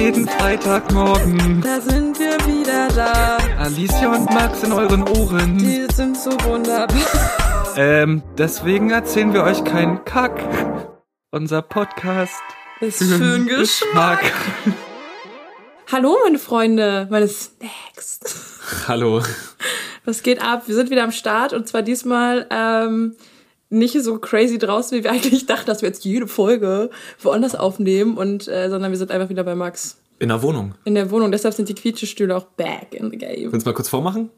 jeden Freitagmorgen. Da sind wir wieder da. Alicia und Max in euren Ohren. Die sind so wunderbar. Ähm, deswegen erzählen wir euch keinen Kack. Unser Podcast Ist für den Geschmack. Hallo, meine Freunde, meine Snacks. Hallo. Was geht ab? Wir sind wieder am Start und zwar diesmal ähm, nicht so crazy draußen, wie wir eigentlich dachten, dass wir jetzt jede Folge woanders aufnehmen, und, äh, sondern wir sind einfach wieder bei Max In der Wohnung. in der Wohnung. Deshalb sind die Quietschestühle auch back in the game. Willst du mal kurz vormachen?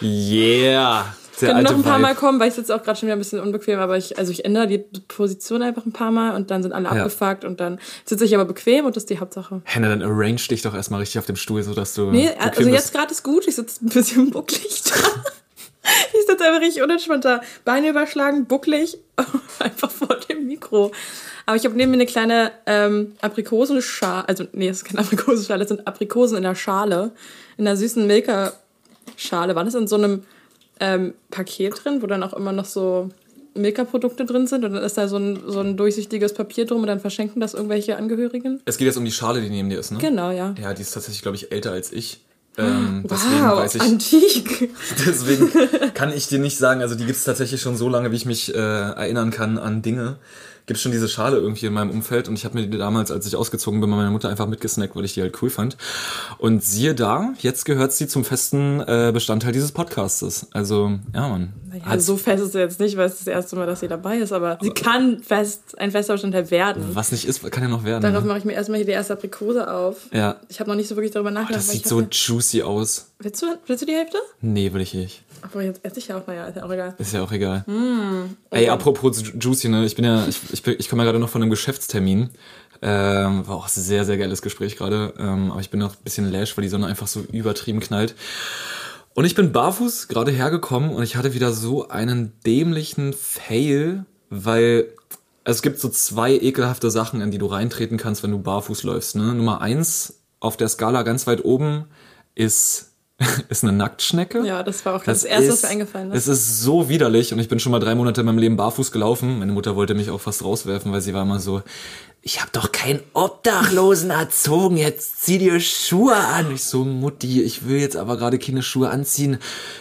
Yeah. Der Können noch alte ein paar Vibe. Mal kommen, weil ich sitze auch gerade schon wieder ein bisschen unbequem, aber ich, also ich ändere die Position einfach ein paar Mal und dann sind alle Ja. abgefuckt und dann sitze ich aber bequem und das ist die Hauptsache. Henne, dann arrange dich doch erstmal richtig auf dem Stuhl, sodass du. Nee, also jetzt gerade ist gut, ich sitze ein bisschen bucklig da. ich sitze einfach richtig unentspannt da. Beine überschlagen, bucklig, einfach vor dem Mikro. Aber ich habe neben mir eine kleine ähm, Aprikosenschale, also nee, das ist keine Aprikosenschale, das sind Aprikosen in der Schale, in einer süßen Milka-Schale. War das in so einem ähm, Paket drin, wo dann auch immer noch so Milka-Produkte drin sind und dann ist da so ein, so ein durchsichtiges Papier drum und dann verschenken das irgendwelche Angehörigen? Es geht jetzt um die Schale, die neben dir ist, ne? Genau, ja. Ja, die ist tatsächlich, glaube ich, älter als ich. Ähm, deswegen Wow, weiß ich. antik. Deswegen kann ich dir nicht sagen, also die gibt es tatsächlich schon so lange, wie ich mich äh, erinnern kann an Dinge. Gibt schon diese Schale irgendwie in meinem Umfeld und ich habe mir die damals, als ich ausgezogen bin, bei meiner Mutter einfach mitgesnackt, weil ich die halt cool fand. Und siehe da, jetzt gehört sie zum festen äh, Bestandteil dieses Podcastes. Also, ja, man. Ja, Hat- so fest ist sie jetzt nicht, weil es das erste Mal, dass sie dabei ist, aber sie kann fest, ein fester Bestandteil werden. was nicht ist, kann ja noch werden. Darauf Ne? mache ich mir erstmal hier die erste Aprikose auf. Ja. Ich habe noch nicht so wirklich darüber Oh, nachgedacht. das weil sieht so juicy aus. willst, du, willst du die Hälfte? Nee, will ich nicht. Aber jetzt esse ich ja auch, naja, ist ja auch egal. Ist ja auch egal. Mm, Ey, apropos Ju- Juicy, ne? Ich bin ja, ich, ich, bin- ich komme ja gerade noch von einem Geschäftstermin. Ähm, war auch ein sehr, sehr geiles Gespräch gerade. Ähm, aber ich bin noch ein bisschen lash, weil die Sonne einfach so übertrieben knallt. Und ich bin barfuß gerade hergekommen und ich hatte wieder so einen dämlichen Fail, weil es gibt so zwei ekelhafte Sachen, in die du reintreten kannst, wenn du barfuß läufst. Ne? Nummer eins auf der Skala ganz weit oben ist, ist eine Nacktschnecke. Ja, das war auch das, Erste, was ist- mir eingefallen Es ist. ist so widerlich und ich bin schon mal drei Monate in meinem Leben barfuß gelaufen. Meine Mutter wollte mich auch fast rauswerfen, weil sie war immer so, ich habe doch keinen Obdachlosen erzogen, jetzt zieh dir Schuhe an. Ich so, Mutti, ich will jetzt aber gerade keine Schuhe anziehen.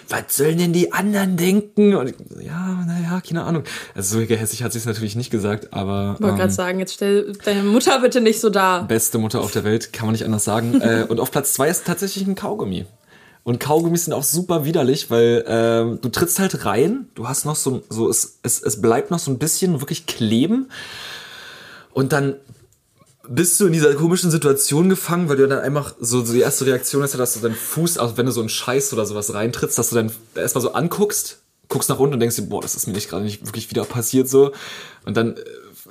Was sollen denn die anderen denken? Und ich, ja, naja, keine Ahnung. Also so gehässig hat sie es natürlich nicht gesagt, aber Ich wollte ähm, gerade sagen, jetzt stell deine Mutter bitte nicht so da. beste Mutter auf der Welt, kann man nicht anders sagen. äh, und auf Platz zwei ist tatsächlich ein Kaugummi. Und Kaugummis sind auch super widerlich, weil ähm, du trittst halt rein, du hast noch so, so es, es, es bleibt noch so ein bisschen wirklich kleben und dann bist du in dieser komischen Situation gefangen, weil du dann einfach so, so die erste Reaktion ist ja, dass du deinen Fuß, also wenn du so einen Scheiß oder sowas reintrittst, dass du dann erstmal so anguckst, guckst nach unten und denkst dir, boah, das ist mir nicht gerade nicht wirklich wieder passiert so. Und dann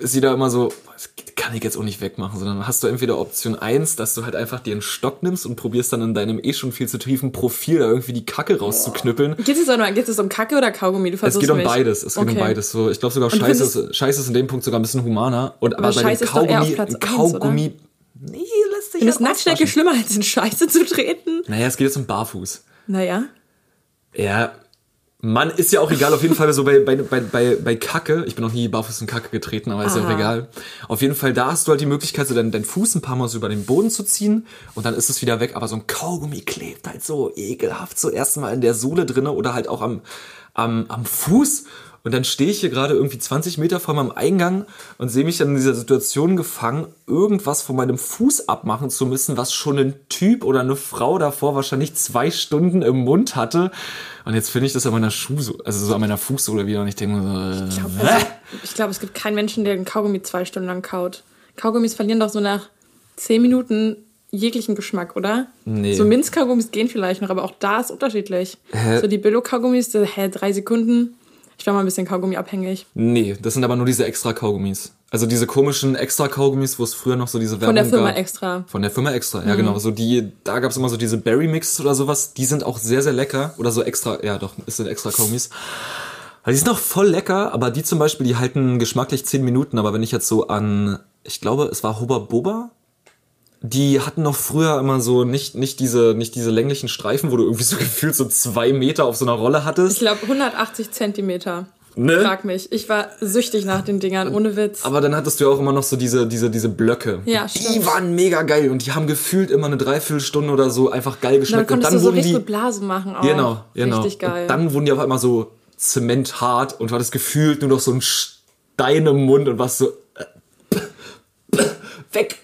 ist jeder immer so, das kann ich jetzt auch nicht wegmachen, sondern hast du entweder Option eins, dass du halt einfach dir einen Stock nimmst und probierst dann in deinem eh schon viel zu tiefen Profil da irgendwie die Kacke rauszuknüppeln. Geht es, um, geht es um Kacke oder Kaugummi? Du Es geht um mich. beides. Es geht um Okay. beides. So, ich glaube sogar Und Scheiße ist, Scheiße ist in dem Punkt sogar ein bisschen humaner. Und aber, Aber bei dem ist Kaugummi, Kaugummi, nee, lässt sich Findest ja Nacktschnecke schlimmer als in Scheiße zu treten? Naja, es geht jetzt um Barfuß. Naja. Ja, Mann, ist ja auch egal, auf jeden Fall so bei, bei, bei, bei, Kacke, ich bin noch nie barfuß in Kacke getreten, aber ist ja auch Aha. egal. Auf jeden Fall, da hast du halt die Möglichkeit, so deinen, deinen Fuß ein paar Mal so über den Boden zu ziehen und dann ist es wieder weg, aber so ein Kaugummi klebt halt so ekelhaft so erstmal in der Sohle drinne oder halt auch am, am, am Fuß und dann stehe ich hier gerade irgendwie 20 Meter vor meinem Eingang und sehe mich dann in dieser Situation gefangen, irgendwas von meinem Fuß abmachen zu müssen, was schon ein Typ oder eine Frau davor wahrscheinlich zwei Stunden im Mund hatte. Und jetzt finde ich das an meiner Schuhsohle, also so an meiner Fußsohle wieder und ich denke so, äh, Ich glaube, also, glaub, es gibt keinen Menschen, der einen Kaugummi zwei Stunden lang kaut. Kaugummis verlieren doch so nach zehn Minuten jeglichen Geschmack, oder? Nee. So Minzkaugummis gehen vielleicht noch, aber auch da ist unterschiedlich. Hä? So die Billo-Kaugummis, hä, drei Sekunden. Ich war mal ein bisschen Kaugummi abhängig. nee, das sind aber nur diese extra Kaugummis. Also diese komischen extra Kaugummis, wo es früher noch so diese Werbung Von der Firma gab. extra. Von der Firma extra, ja genau. So die, da gab's immer so diese Berry Mix oder sowas. Die sind auch sehr, sehr lecker. Oder so extra, ja doch, es sind extra Kaugummis. Also die sind auch voll lecker, aber die zum Beispiel, die halten geschmacklich 10 Minuten. Aber wenn ich jetzt so an, ich glaube, es war Hoba Boba, die hatten noch früher immer so nicht, nicht, diese, nicht diese länglichen Streifen, wo du irgendwie so gefühlt so zwei Meter auf so einer Rolle Ich hattest. glaube 180 Zentimeter. Ne? Frag mich. Ich war süchtig nach den Dingern, ohne Witz. Aber dann hattest du ja auch immer noch so diese, diese, diese Blöcke. Ja, Die stimmt. waren mega geil und die haben gefühlt immer eine Dreiviertelstunde oder so einfach geil Dann geschmeckt. Und konntest dann du so richtig die. Blasen machen auch. Genau, genau. Richtig geil. Und dann wurden die auf einmal so zementhart und du hattest gefühlt nur noch so einen Stein im Mund und warst so. äh, weg!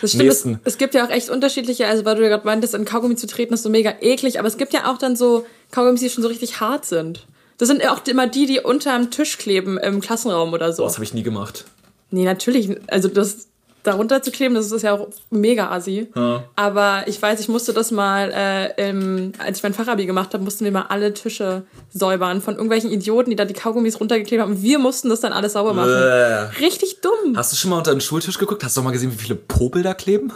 Das stimmt, es, es gibt ja auch echt unterschiedliche, also weil du ja gerade meintest, in Kaugummi zu treten ist so mega eklig, aber es gibt ja auch dann so Kaugummis, die schon so richtig hart sind. Das sind ja auch immer die, die unterm Tisch kleben im Klassenraum oder so. Boah, das habe ich nie gemacht. Nee, natürlich. Also das darunter zu kleben, das ist ja auch mega assi. Aber ich weiß, ich musste das mal, äh, im, als ich mein Fachabi gemacht habe, mussten wir mal alle Tische säubern von irgendwelchen Idioten, die da die Kaugummis runtergeklebt haben. Wir mussten das dann alles sauber machen. Bäh. Richtig dumm. Hast du schon mal unter den Schultisch geguckt? Hast du doch mal gesehen, wie viele Popel da kleben?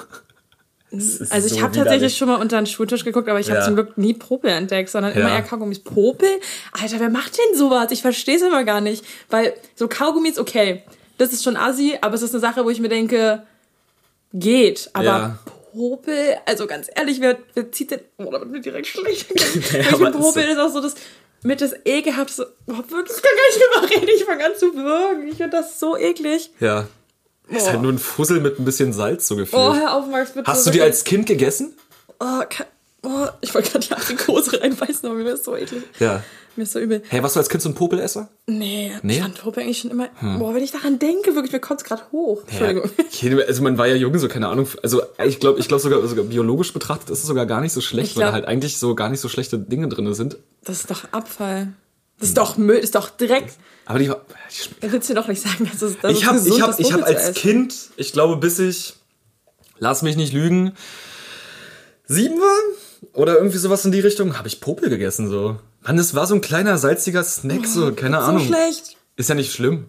Also ich so habe tatsächlich schon mal unter den Schultisch geguckt, aber ich habe Ja. zum Glück nie Popel entdeckt, sondern immer Ja. eher Kaugummis. Popel? Alter, wer macht denn sowas? Ich verstehe es immer gar nicht. Weil so Kaugummis, okay, das ist schon assi, aber es ist eine Sache, wo ich mir denke, geht. Aber Ja. Popel, also ganz ehrlich, wer, wer zieht denn... Oh, da wird mir direkt schlecht. Ja, finde, ist Popel so. ist auch so das... Mit das ekelhaftste. Oh, wirklich, ich kann gar nicht drüber reden. Ich fange an zu würgen. Ich finde das so eklig. Ja. Ist Boah. halt nur ein Fussel mit ein bisschen Salz so gefühlt. Oh, hör auf, Max, bitte. Hast du die als Kind gegessen? Oh, kann, oh ich wollte gerade die Aprikose reinbeißen, aber mir ist so eklig. Ja. Mir ist so übel. Hey, warst du als Kind so ein Popelesser? Nee, Nee? ich fand Popel eigentlich schon immer. Boah, wenn ich daran denke, wirklich, mir kommt es gerade hoch. Entschuldigung. Ja, also man war ja jung, so keine Ahnung. Also ich glaube, ich glaube sogar, sogar biologisch betrachtet ist es sogar gar nicht so schlecht, Ich weil da glaub- halt eigentlich so gar nicht so schlechte Dinge drin sind. Das ist doch Abfall. Das ist doch Müll, das ist doch Dreck. Aber die, die schmecken. Da willst du doch nicht sagen, dass es dass Ich es habe gesund ich hab, ist, ich hab zu als. Kind, ich glaube bis ich, lass mich nicht lügen, sieben war oder irgendwie sowas in die Richtung, habe ich Popel gegessen so. Mann, das war so ein kleiner salziger Snack so, keine so Ahnung. schlecht. Ist ja nicht schlimm.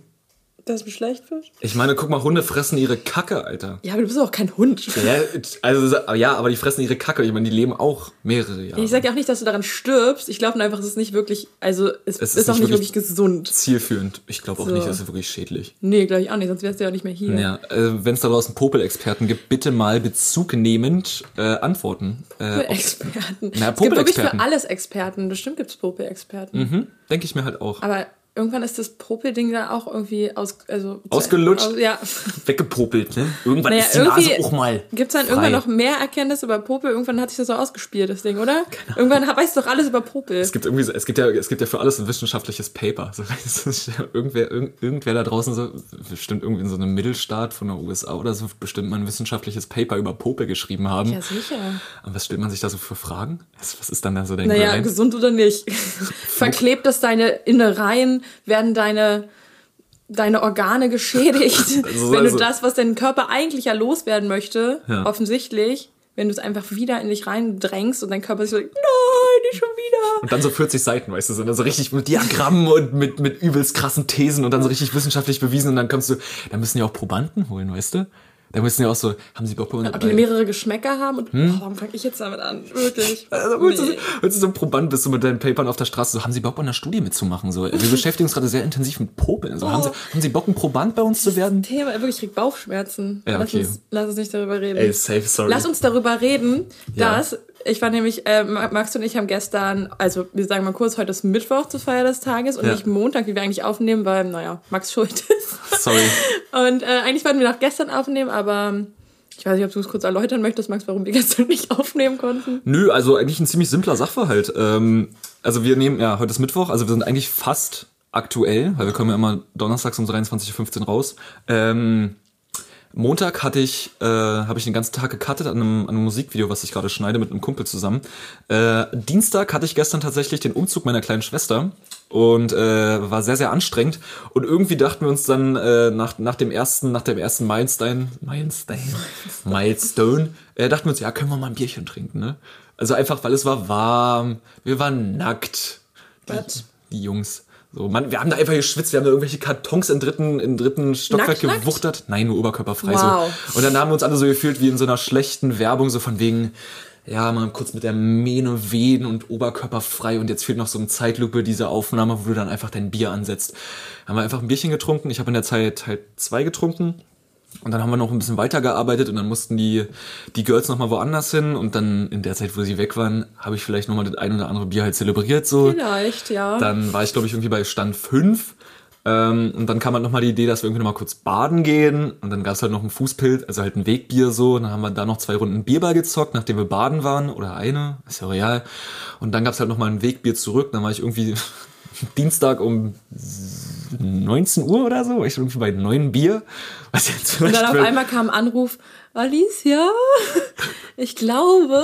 Das ist schlecht für Ich meine, guck mal, Hunde fressen ihre Kacke, Alter. Ja, aber du bist auch kein Hund. Ja, also ja, aber die fressen ihre Kacke. Ich meine, die leben auch mehrere Jahre. Ich sage ja auch nicht, dass du daran stirbst. Ich glaube einfach, es ist nicht wirklich, also es, Es ist, auch nicht wirklich, gesund. zielführend. Ich glaube auch So. nicht, das ist wirklich schädlich. Nee, glaube ich auch nicht, sonst wärst du ja auch nicht mehr hier. Ja, äh, wenn es da draußen Popel-Experten gibt, bitte mal bezugnehmend äh, antworten. Äh, ob- Experten. Na, es gibt wirklich für Popel-Experten. alles Experten. Bestimmt gibt es Popel-Experten. mhm, Denke ich mir halt auch. Aber irgendwann ist das Popel-Ding da auch irgendwie aus, also, Ausgelutscht? Aus, ja. Weggepopelt, ne? Irgendwann Naja, ist die Nase auch mal. Gibt es dann frei. irgendwann noch mehr Erkenntnisse über Popel? Irgendwann hat sich das so ausgespielt, das Ding, oder? Irgendwann weißt du doch alles über Popel. Es gibt irgendwie, so- es gibt ja, es gibt ja für alles ein wissenschaftliches Paper. So, ja irgendwer, irgend, irgendwer da draußen so, bestimmt irgendwie in so einem Mittelstaat von der USA oder so, bestimmt mal ein wissenschaftliches Paper über Popel geschrieben haben. Ja, sicher. Und was stellt man sich da so für Fragen? Was, ist dann da so der Naja, gesund oder nicht. Verklebt das deine Innereien, werden deine, deine Organe geschädigt. Also- wenn also- du das, was dein Körper eigentlich ja loswerden möchte, Ja. offensichtlich, wenn du es einfach wieder in dich reindrängst und dein Körper sich so, nein, nicht schon wieder. Und dann so 40 Seiten, weißt du, so, dann so richtig mit Diagrammen und mit, mit übelst krassen Thesen und dann so richtig wissenschaftlich bewiesen und dann kommst du, da müssen ja auch Probanden holen, weißt du? Da müssen ja auch so, haben sie Bock? Ob die mehrere Geschmäcker haben und oh, warum fange ich jetzt damit an? Wirklich. Hm? Also, Nee. du, willst du so ein Proband bist du mit deinen Papern auf der Straße, so, haben sie Bock bei einer Studie mitzumachen? So, wir beschäftigen uns gerade sehr intensiv mit Popeln. So, haben, sie, haben sie Bock, ein Proband bei uns zu werden? Thema, wirklich, ich krieg Bauchschmerzen. Ja, lass, okay. uns, lass uns nicht darüber reden. Ey, safe, sorry. Lass uns darüber reden, Ja. Ich war nämlich, äh, Max und ich haben gestern, also wir sagen mal kurz, heute ist Mittwoch zur Feier des Tages und Ja. nicht Montag, wie wir eigentlich aufnehmen, weil, naja, Max schuld ist. Sorry. Und äh, eigentlich wollten wir noch gestern aufnehmen, aber ich weiß nicht, ob du es kurz erläutern möchtest, Max, warum wir gestern nicht aufnehmen konnten. Nö, also eigentlich ein ziemlich simpler Sachverhalt. Ähm, also wir nehmen, ja, heute ist Mittwoch, also wir sind eigentlich fast aktuell, weil wir kommen ja immer donnerstags um 23.15 Uhr raus. Ähm, Montag hatte ich, äh, habe ich den ganzen Tag gecuttet an einem, an einem Musikvideo, was ich gerade schneide mit einem Kumpel zusammen. Äh, Dienstag hatte ich gestern tatsächlich den Umzug meiner kleinen Schwester und äh, war sehr, sehr anstrengend. Und irgendwie dachten wir uns dann äh, nach, nach dem ersten, nach dem ersten Milestone, Milestone, Milestone, äh, dachten wir uns, ja, können wir mal ein Bierchen trinken, ne? Also einfach, weil es war warm, wir waren nackt. Was? Die Jungs. So, man, wir haben da einfach geschwitzt, wir haben da irgendwelche Kartons im dritten, im dritten Stockwerk Nackt, nackt? gewuchtert. Nein, nur oberkörperfrei Wow. so. Und dann haben wir uns alle so gefühlt wie in so einer schlechten Werbung, so von wegen, ja, mal kurz mit der Mähne wehen und oberkörperfrei und jetzt fehlt noch so eine Zeitlupe diese Aufnahme, wo du dann einfach dein Bier ansetzt. Haben wir einfach ein Bierchen getrunken. Ich habe in der Zeit halt zwei getrunken. Und dann haben wir noch ein bisschen weitergearbeitet und dann mussten die, die Girls noch mal woanders hin und dann in der Zeit, wo sie weg waren, habe ich vielleicht noch mal das ein oder andere Bier halt zelebriert so. Vielleicht, ja. Dann war ich, glaube ich, irgendwie bei Stand 5. Ähm, und dann kam halt noch mal die Idee, dass wir irgendwie noch mal kurz baden gehen. Und dann gab es halt noch ein Fußpilz, also halt ein Wegbier so. Und dann haben wir da noch zwei Runden Bierball gezockt, nachdem wir baden waren. Oder eine, ist ja real. Und dann gab es halt noch mal ein Wegbier zurück. Dann war ich irgendwie Dienstag um 19 Uhr oder so, war ich irgendwie bei neun Bier. Was jetzt Und dann auf vielleicht einmal kam ein Anruf, Alicia, ich glaube,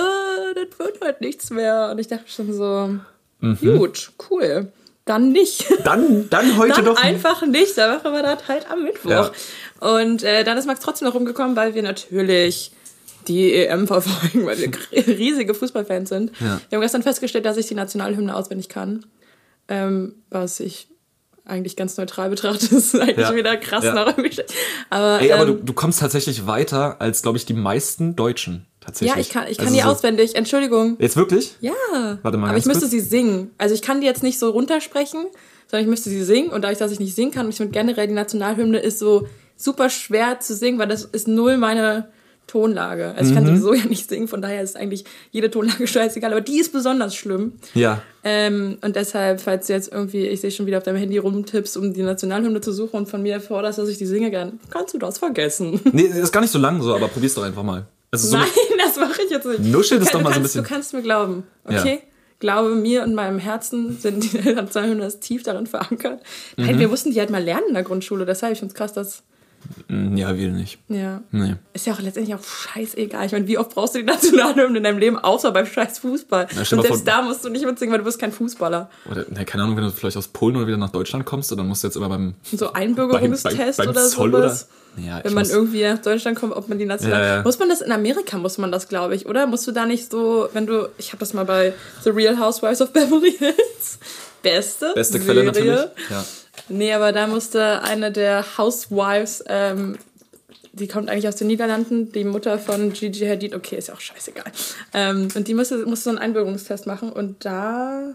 das wird heute nichts mehr. Und ich dachte schon so, Mhm. gut, cool. Dann nicht. dann, dann heute dann doch. einfach nicht. Da machen wir das halt am Mittwoch. Ja. Und äh, dann ist Max trotzdem noch rumgekommen, weil wir natürlich die EM verfolgen, weil wir riesige Fußballfans sind. Ja. Wir haben gestern festgestellt, dass ich die Nationalhymne auswendig kann. Ähm, was ich eigentlich ganz neutral betrachte, ist eigentlich Ja. wieder krass Ja. nach irgendwie. Aber, Ey, aber du, ähm, du kommst tatsächlich weiter als, glaube ich, die meisten Deutschen. Tatsächlich. ja, ich kann, ich kann Also die so- auswendig. Entschuldigung. Jetzt wirklich? Ja. Warte mal Aber ich müsste kurz. sie singen. Also ich kann die jetzt nicht so runtersprechen, sondern ich müsste sie singen. Und dadurch, dass ich nicht singen kann, und ich finde generell die Nationalhymne ist so super schwer zu singen, weil das ist null meine Tonlage. Also ich kann Mhm. sowieso ja nicht singen, von daher ist eigentlich jede Tonlage scheißegal. Aber die ist besonders schlimm. Ja. Ähm, und deshalb, falls du jetzt irgendwie, ich sehe schon wieder auf deinem Handy rumtippst, um die Nationalhymne zu suchen und von mir forderst, dass ich die singe, dann kannst du das vergessen. Nee, ist gar nicht so lang so, aber probier's doch einfach mal. Also so Nein, das mache ich jetzt nicht. Nuschel das Du doch mal so ein kannst- bisschen. Du kannst mir glauben, Ja. okay? Glaube mir und meinem Herzen sind die Nationalhymne tief darin verankert. Nein, Mhm. wir mussten die halt mal lernen in der Grundschule. Deshalb, ich finde es krass, dass, Ja, wir nicht. ja. Nee. Ist ja auch letztendlich auch scheißegal. Ich meine, wie oft brauchst du die Nationalhymne in deinem Leben, außer beim scheiß Fußball? Na, und selbst vor- da musst du nicht mitsingen, weil du bist kein Fußballer. Oder, ne, keine Ahnung, wenn du vielleicht aus Polen oder wieder nach Deutschland kommst, dann musst du jetzt immer beim, So Einbürgerungstest beim, beim oder Zoll sowas. oder. Ja, Wenn man muss- irgendwie nach Deutschland kommt, ob man die National... Ja, ja. Muss man das in Amerika, muss man das, glaube ich, oder? Musst du da nicht so, wenn du... Ich habe das mal bei The Real Housewives of Beverly Hills. Beste Beste Quelle Serie. natürlich. Ja. Nee, aber da musste eine der Housewives, ähm, die kommt eigentlich aus den Niederlanden, die Mutter von Gigi Hadid, okay, ist ja auch scheißegal. Ähm, und die musste, musste so einen Einbürgerungstest machen und da...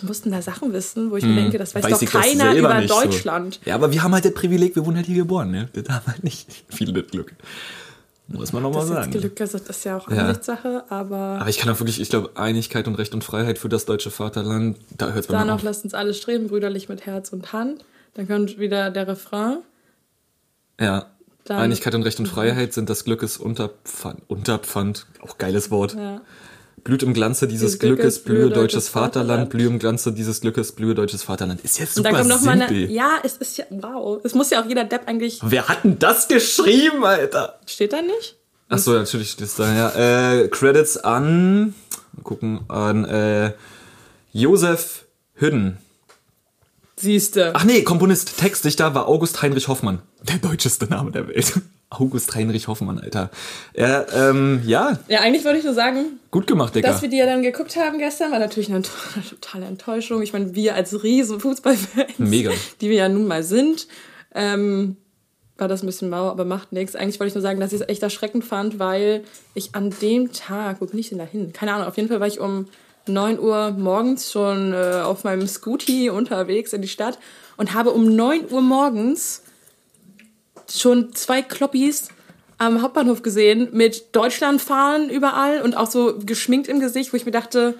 Die mussten da Sachen wissen, wo ich mir denke, das weiß, Hm. Weiß doch keiner über nicht so. Deutschland. Ja, aber wir haben halt das Privileg, wir wurden halt hier geboren, ne? Das haben halt nicht viele das Glück. Muss man nochmal sagen. Glück, das ist ja auch Ja. Ansichtssache, aber Aber ich kann auch wirklich, ich glaube, Einigkeit und Recht und Freiheit für das deutsche Vaterland, da hört es bei mir noch auf. lasst uns alle streben, brüderlich mit Herz und Hand. Dann kommt wieder der Refrain. Ja. Dann- Einigkeit und Recht und Freiheit sind das Glückes Unterpfand. Unterpfand, auch geiles Wort. Ja. Blüht im Glanze dieses Glückes, blühe deutsches Vaterland, blühe im Glanze dieses Glückes, blühe deutsches Vaterland. Ist jetzt Und super dann kommt noch simpel. eine. Ja, es ist ja. Wow. Es muss ja auch jeder Depp eigentlich. Wer hat denn das geschrieben, Alter? Steht da nicht? Ach so, natürlich steht es da, ja. Äh, Credits an, mal gucken, an äh, Josef Hüdden. Siehste. Ach nee, Komponist, Textdichter war August Heinrich Hoffmann. Der deutscheste Name der Welt. August Heinrich Hoffmann, Alter. Er, ähm, ja, Ja, eigentlich wollte ich nur sagen, gut gemacht, Digga. dass wir die ja dann geguckt haben gestern, war natürlich eine totale Enttäuschung. Ich meine, wir als riesen Fußballfans, Mega. die wir ja nun mal sind, ähm, war das ein bisschen mau, aber macht nichts. Eigentlich wollte ich nur sagen, dass ich es echt erschreckend fand, weil ich an dem Tag, wo bin ich denn da hin? Keine Ahnung, auf jeden Fall war ich um 9 Uhr morgens schon äh, auf meinem Scooty unterwegs in die Stadt und habe um 9 Uhr morgens schon zwei Kloppis am Hauptbahnhof gesehen mit Deutschlandfahnen überall und auch so geschminkt im Gesicht, wo ich mir dachte,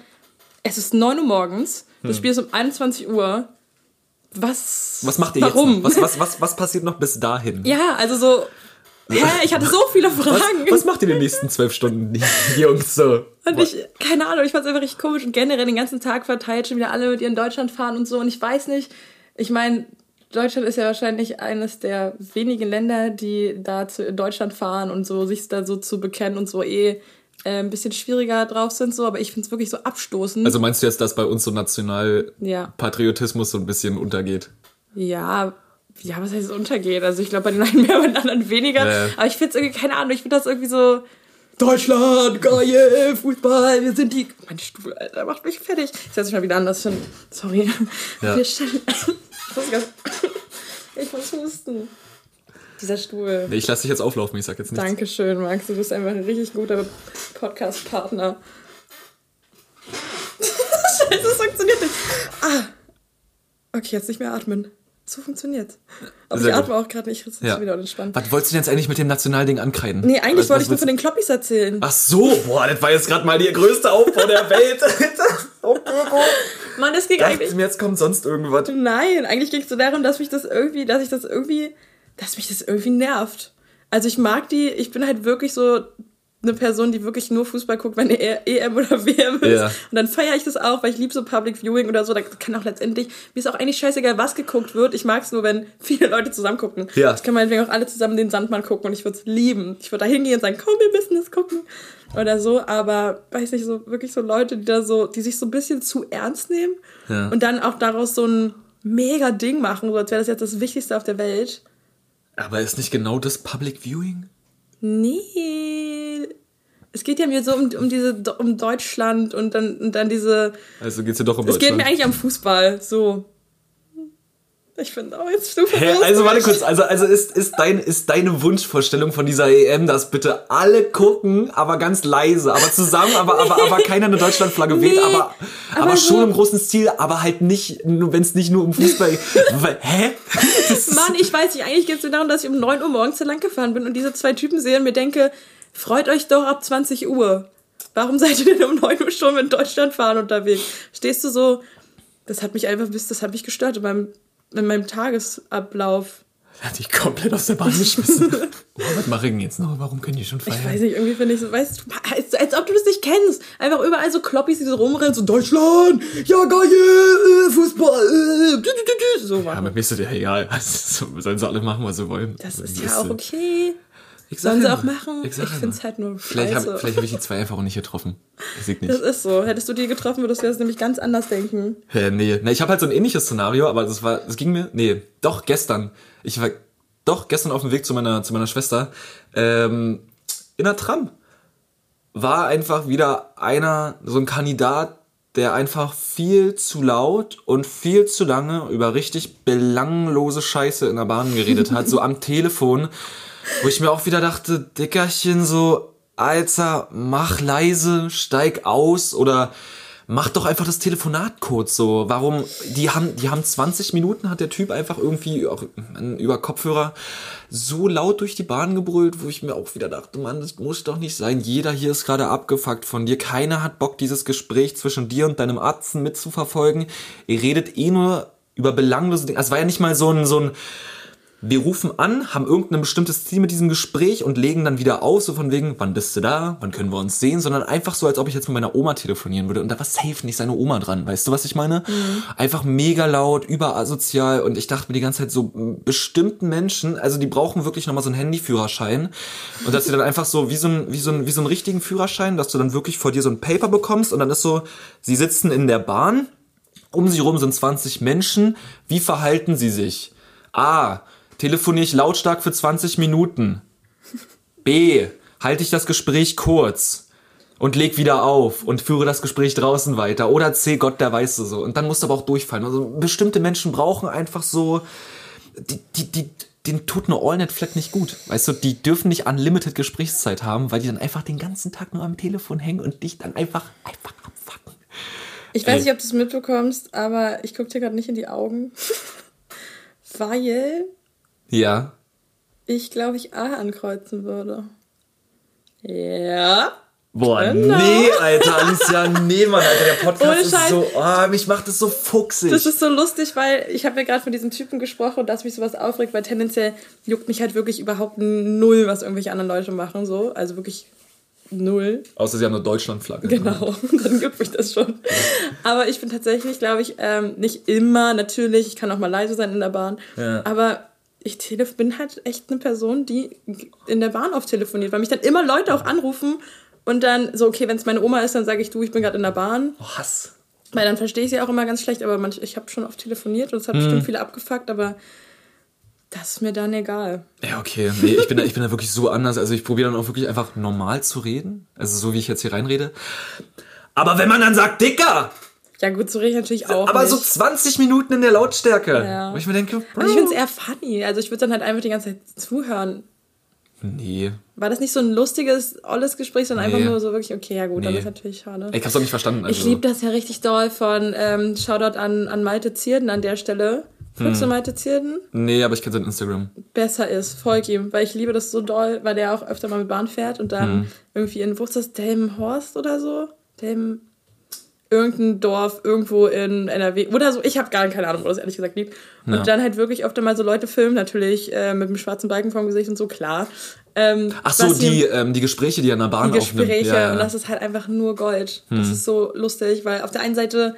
es ist 9 Uhr morgens, das Spiel ist um 21 Uhr. Was? was macht ihr Warum? jetzt noch? Was, was, was, was passiert noch bis dahin? Ja, also so. Hä, ich hatte so viele Was, Fragen. was macht ihr in den nächsten zwölf Stunden, die Jungs, so? Und ich, keine Ahnung, ich fand es einfach richtig komisch und generell den ganzen Tag verteilt schon wieder alle mit ihren Deutschland fahren und so. Und ich weiß nicht, ich meine, Deutschland ist ja wahrscheinlich eines der wenigen Länder, die da zu Deutschland fahren und so sich da so zu bekennen und so eh äh, ein bisschen schwieriger drauf sind, so. Aber ich finde es wirklich so abstoßend. Also meinst du jetzt, dass bei uns so Nationalpatriotismus ja. so ein bisschen untergeht? Ja, ja, was heißt es untergeht? Also ich glaube bei den einen mehr, bei den anderen weniger. Ja. Aber ich finde es irgendwie, keine Ahnung, ich finde das irgendwie so. Deutschland, geil, Fußball, wir sind die. Mein Stuhl, Alter, macht mich fertig. Ich setze mich mal wieder an, das schon. Sorry. Ja. Wir stellen- muss, ganz, ich muss husten. Dieser Stuhl. Nee, ich lasse dich jetzt auflaufen, ich sag jetzt nichts. Dankeschön, Max. Du bist einfach ein richtig guter Podcast-Partner. Scheiße, das funktioniert nicht. Ah. Okay, jetzt nicht mehr atmen. So funktioniert's. Aber Sehr ich gut. atme auch gerade nicht, das ist Ja. wieder unentspannt. Was wolltest du denn jetzt eigentlich mit dem Nationalding ankreiden? Nee, eigentlich was, wollte ich nur von den Kloppis erzählen. Ach so, boah, das war jetzt gerade mal der größte Aufbau der Welt. okay, gut. Mann, es ging Dachte eigentlich. mir, jetzt kommt sonst irgendwas. Nein, eigentlich ging es so darum, dass mich das irgendwie, dass ich das irgendwie, dass mich das irgendwie nervt. Also ich mag die, ich bin halt wirklich so eine Person, die wirklich nur Fußball guckt, wenn E- EM oder WM ist. Ja. Und dann feiere ich das auch, weil ich liebe so Public Viewing oder so. Da kann auch letztendlich, mir ist auch eigentlich scheißegal, was geguckt wird. Ich mag es nur, wenn viele Leute zusammen gucken. Ja. Ich kann meinetwegen auch alle zusammen den Sandmann gucken und ich würde es lieben. Ich würde da hingehen und sagen, komm, wir müssen das gucken. Oder so, aber weiß nicht, so wirklich so Leute, die da so, die sich so ein bisschen zu ernst nehmen Ja. und dann auch daraus so ein mega Ding machen, so als wäre das jetzt das Wichtigste auf der Welt. Aber ist nicht genau das Public Viewing? Nee. Es geht ja mir so um, um diese um Deutschland und dann, und dann diese. Also geht's ja doch um Es geht Deutschland. mir eigentlich am Fußball. So. Ich finde auch jetzt du Hä, also warte kurz, also, also ist, ist, dein, ist deine Wunschvorstellung von dieser EM, dass bitte alle gucken, aber ganz leise, aber zusammen, aber, aber, aber keiner eine Deutschlandflagge weht, Nee, aber, aber, aber schon so- im großen Stil, aber halt nicht, wenn es nicht nur um Fußball geht. Hä? Mann, ich weiß nicht, eigentlich geht es mir darum, dass ich um 9 Uhr morgens zu lang gefahren bin und diese zwei Typen sehe und mir denke, freut euch doch ab 20 Uhr. Warum seid ihr denn um 9 Uhr schon mit Deutschland fahren unterwegs? Stehst du so, das hat mich einfach bis, das hat mich gestört in meinem, in meinem Tagesablauf. Hat dich komplett aus der Bahn geschmissen. oh, was mache ich denn jetzt noch? Warum können die schon Ich weiß feiern? nicht, irgendwie finde ich so, weißt du, als, als ob du das nicht kennst. Einfach überall so Kloppis, die so rumrennen, so Deutschland, ja geil, äh, Fußball, äh, so Ja, machen. mit mir ist das ja egal. Also, sollen sie alle machen, was sie wollen. Das ist ja auch das- okay. Ich Sollen sie auch machen? Ich, ja finde es halt nur Vielleicht habe hab ich die zwei einfach auch nicht getroffen. Ich nicht. Das ist so. Hättest du die getroffen, würdest du das nämlich ganz anders denken. Hä, nee. Na, ich habe halt so ein ähnliches Szenario, aber das war, das ging mir, nee, doch gestern. Ich war doch gestern auf dem Weg zu meiner, zu meiner Schwester, ähm, in der Tram. War einfach wieder einer, so ein Kandidat, der einfach viel zu laut und viel zu lange über richtig belanglose Scheiße in der Bahn geredet hat, so am Telefon, wo ich mir auch wieder dachte, Dickerchen, so, Alter, mach leise, steig aus oder mach doch einfach das Telefonat kurz so. Warum, die haben, die haben 20 Minuten, hat der Typ einfach irgendwie auch über Kopfhörer so laut durch die Bahn gebrüllt, wo ich mir auch wieder dachte, Mann, das muss doch nicht sein. Jeder hier ist gerade abgefuckt von dir. Keiner hat Bock, dieses Gespräch zwischen dir und deinem Arzt mitzuverfolgen. Ihr redet eh nur über belanglose Dinge. Es war ja nicht mal so ein, so ein, wir rufen an, haben irgendein bestimmtes Ziel mit diesem Gespräch und legen dann wieder auf, so von wegen, wann bist du da, wann können wir uns sehen, sondern einfach so, als ob ich jetzt mit meiner Oma telefonieren würde und da war safe nicht seine Oma dran, weißt du, was ich meine? Einfach mega laut, überasozial und ich dachte mir die ganze Zeit so, bestimmten Menschen, also die brauchen wirklich nochmal so einen Handyführerschein und dass sie dann einfach so, wie so, ein, wie, so ein, wie so einen richtigen Führerschein, dass du dann wirklich vor dir so ein Paper bekommst und dann ist so, sie sitzen in der Bahn, um sie rum sind 20 Menschen. Wie verhalten sie sich? A. Telefoniere ich lautstark für 20 Minuten. B. Halte ich das Gespräch kurz und leg wieder auf und führe das Gespräch draußen weiter. Oder C. Gott, der weiß es so. Und dann musst du aber auch durchfallen. Also bestimmte Menschen brauchen einfach so, die, die, die, denen tut eine AllNet-Flat nicht gut. Weißt du, die dürfen nicht unlimited Gesprächszeit haben, weil die dann einfach den ganzen Tag nur am Telefon hängen und dich dann einfach, einfach abfucken. Ich weiß Ey. nicht, ob du es mitbekommst, aber ich gucke dir gerade nicht in die Augen. Weil Ja. ich, glaube ich, A ankreuzen würde. Ja. Boah, Genau. nee, Alter, Alicia, nee, Mann, Alter, der Podcast Ohne ist so, oh, mich macht das so fuchsig. Das ist so lustig, weil ich habe ja gerade von diesem Typen gesprochen, dass mich sowas aufregt, weil tendenziell juckt mich halt wirklich überhaupt null, was irgendwelche anderen Leute machen, so. Also wirklich null. Außer sie haben eine Deutschlandflagge. Genau, dann juckt mich das schon. Aber ich bin tatsächlich, glaube ich, ähm, nicht immer, natürlich, ich kann auch mal leise sein in der Bahn, Ja. aber ich bin halt echt eine Person, die in der Bahn oft telefoniert, weil mich dann immer Leute auch anrufen und dann so, okay, wenn es meine Oma ist, dann sage ich, du, ich bin gerade in der Bahn, Oh, Hass. weil dann verstehe ich sie auch immer ganz schlecht, aber manch, ich habe schon oft telefoniert und es hat bestimmt viele abgefuckt, aber das ist mir dann egal. Ja, okay. Nee, ich bin, da, ich bin da wirklich so anders. Also ich probiere dann auch wirklich einfach normal zu reden. Also so, wie ich jetzt hier reinrede. Aber wenn man dann sagt, Dicker, Ja gut, so rede ich natürlich auch aber nicht. so 20 Minuten in der Lautstärke. Ja. Wo ich mir denke, also ich Bro. finde es eher funny, also ich würde dann halt einfach die ganze Zeit zuhören. Nee. War das nicht so ein lustiges, olles Gespräch, sondern Nee. einfach nur so wirklich, okay, ja gut, dann Nee. ist natürlich schade. Ich hab's auch nicht verstanden. Also. Ich liebe das ja richtig doll von ähm, Shoutout an, an Malte Zierden an der Stelle. Folgst du Malte Zierden? Nee, aber ich kenne sein Instagram. Besser ist, folg ihm, weil ich liebe das so doll, weil der auch öfter mal mit Bahn fährt und dann Mhm. irgendwie in, wo ist das, Delmenhorst oder so? Delmen, irgendein Dorf irgendwo in NRW oder so. Ich habe gar keine Ahnung, wo das ehrlich gesagt liegt. Und Ja. dann halt wirklich öfter mal so Leute filmen, natürlich äh, mit dem schwarzen Balken vorm Gesicht und so, klar. Ähm, Ach so, die, ähm, die Gespräche, die an der Bahn die aufnimmt. Gespräche Ja, ja. und das ist halt einfach nur Gold. Das Hm. ist so lustig, weil auf der einen Seite,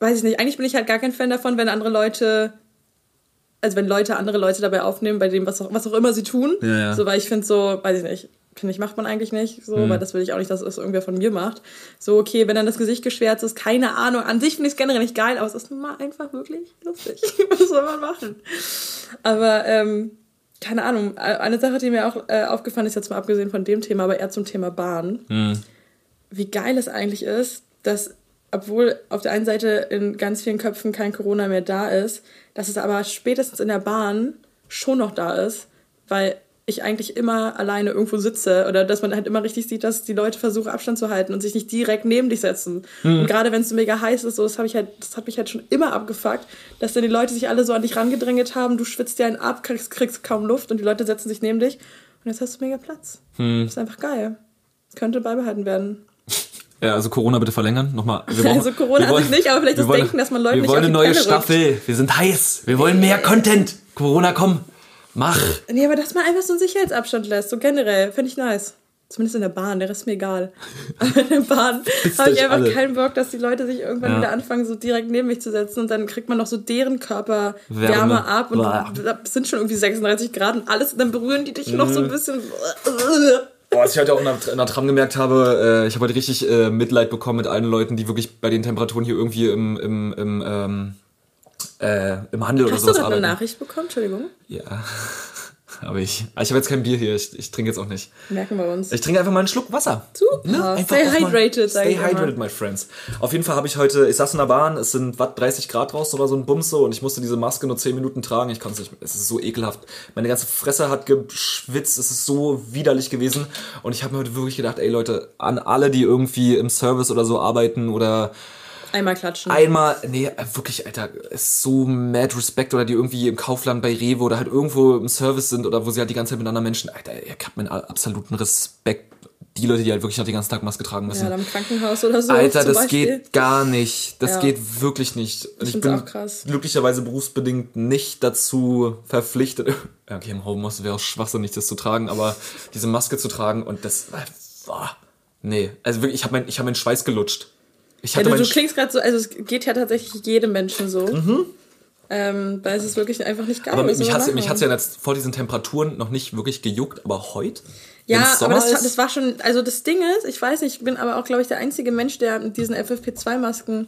weiß ich nicht, eigentlich bin ich halt gar kein Fan davon, wenn andere Leute, also wenn Leute andere Leute dabei aufnehmen, bei dem, was auch, was auch immer sie tun. Ja, ja. So, weil ich finde so, weiß ich nicht, finde ich, macht man eigentlich nicht so, Hm. weil das will ich auch nicht, dass es irgendwer von mir macht. So, okay, wenn dann das Gesicht geschwärzt ist, keine Ahnung. An sich finde ich es generell nicht geil, aber es ist nun mal einfach wirklich lustig. was soll man machen? Aber, ähm, keine Ahnung, eine Sache, die mir auch äh, aufgefallen ist, jetzt mal abgesehen von dem Thema, aber eher zum Thema Bahn, Hm. wie geil es eigentlich ist, dass, obwohl auf der einen Seite in ganz vielen Köpfen kein Corona mehr da ist, dass es aber spätestens in der Bahn schon noch da ist, weil ich eigentlich immer alleine irgendwo sitze oder dass man halt immer richtig sieht, dass die Leute versuchen Abstand zu halten und sich nicht direkt neben dich setzen. Und gerade wenn es so mega heiß ist, so das habe ich halt, das hat mich halt schon immer abgefuckt, dass dann die Leute sich alle so an dich rangedrängelt haben, du schwitzt dir einen ab, kriegst, kriegst kaum Luft und die Leute setzen sich neben dich und jetzt hast du mega Platz. Das ist einfach geil. Könnte beibehalten werden. Ja, also Corona bitte verlängern. Nochmal. Wir brauchen- Also Corona wir an wollen- sich nicht, aber vielleicht wir das wollen- Denken, dass man Leuten Wir nicht wollen auf eine neue. Staffel. Wir sind heiß. Wir wollen mehr Content. Corona, komm. Mach. Nee, aber dass man einfach so einen Sicherheitsabstand lässt, so generell, finde ich nice. Zumindest in der Bahn, der Rest ist mir egal. Aber in der Bahn habe ich einfach alle. keinen Bock, dass die Leute sich irgendwann Ja. wieder anfangen, so direkt neben mich zu setzen und dann kriegt man noch so deren Körper Wärme. Wärme ab und da sind schon irgendwie 36 Grad und alles, dann berühren die dich noch Mhm. so ein bisschen. Boah, was ich heute auch in der, in der Tram gemerkt habe, äh, ich habe heute richtig äh, Mitleid bekommen mit allen Leuten, die wirklich bei den Temperaturen hier irgendwie im, im, im, ähm, äh, im Handel oder Hast du sowas gerade eine arbeiten. Nachricht bekommen? Entschuldigung. Ja. Aber ich. Ich habe jetzt kein Bier hier, ich, ich trinke jetzt auch nicht. Merken wir uns. Ich trinke einfach mal einen Schluck Wasser. Super. Stay auch mal- hydrated, sag Stay hydrated, my friends. Auf jeden Fall habe ich heute, ich saß in der Bahn, es sind was, 30 Grad draußen oder so ein Bums so und ich musste diese Maske nur 10 Minuten tragen. Ich konnte es nicht, es ist so ekelhaft. Meine ganze Fresse hat geschwitzt, es ist so widerlich gewesen. Und ich habe mir heute wirklich gedacht, ey Leute, an alle, die irgendwie im Service oder so arbeiten oder Einmal klatschen. einmal, nee, äh, wirklich, Alter, ist so mad Respect oder die irgendwie im Kaufland bei Rewe oder halt irgendwo im Service sind oder wo sie halt die ganze Zeit mit anderen Menschen, Alter, ich hab meinen absoluten Respekt. Die Leute, die halt wirklich noch den ganzen Tag Maske tragen müssen. ja, im Krankenhaus oder so. Alter, das Beispiel. geht gar nicht. Das Ja. geht wirklich nicht. Und ich find's bin auch krass. glücklicherweise berufsbedingt nicht dazu verpflichtet. Okay, im Homeoffice wäre auch schwachsinnig, das zu tragen, aber diese Maske zu tragen und das. Boah, nee. Also wirklich, ich habe mein, ich hab meinen Schweiß gelutscht. Ich Ja, hatte du, du klingst gerade so, also es geht ja tatsächlich jedem Menschen so. Ähm, weil es ist wirklich einfach nicht geil. Mhm. aber mich machen? hat's ja jetzt vor diesen Temperaturen noch nicht wirklich gejuckt, aber heute. Ja, aber das, das war schon, also das Ding ist, ich weiß nicht, ich bin aber auch, glaube ich, der einzige Mensch, der mit diesen FFP2-Masken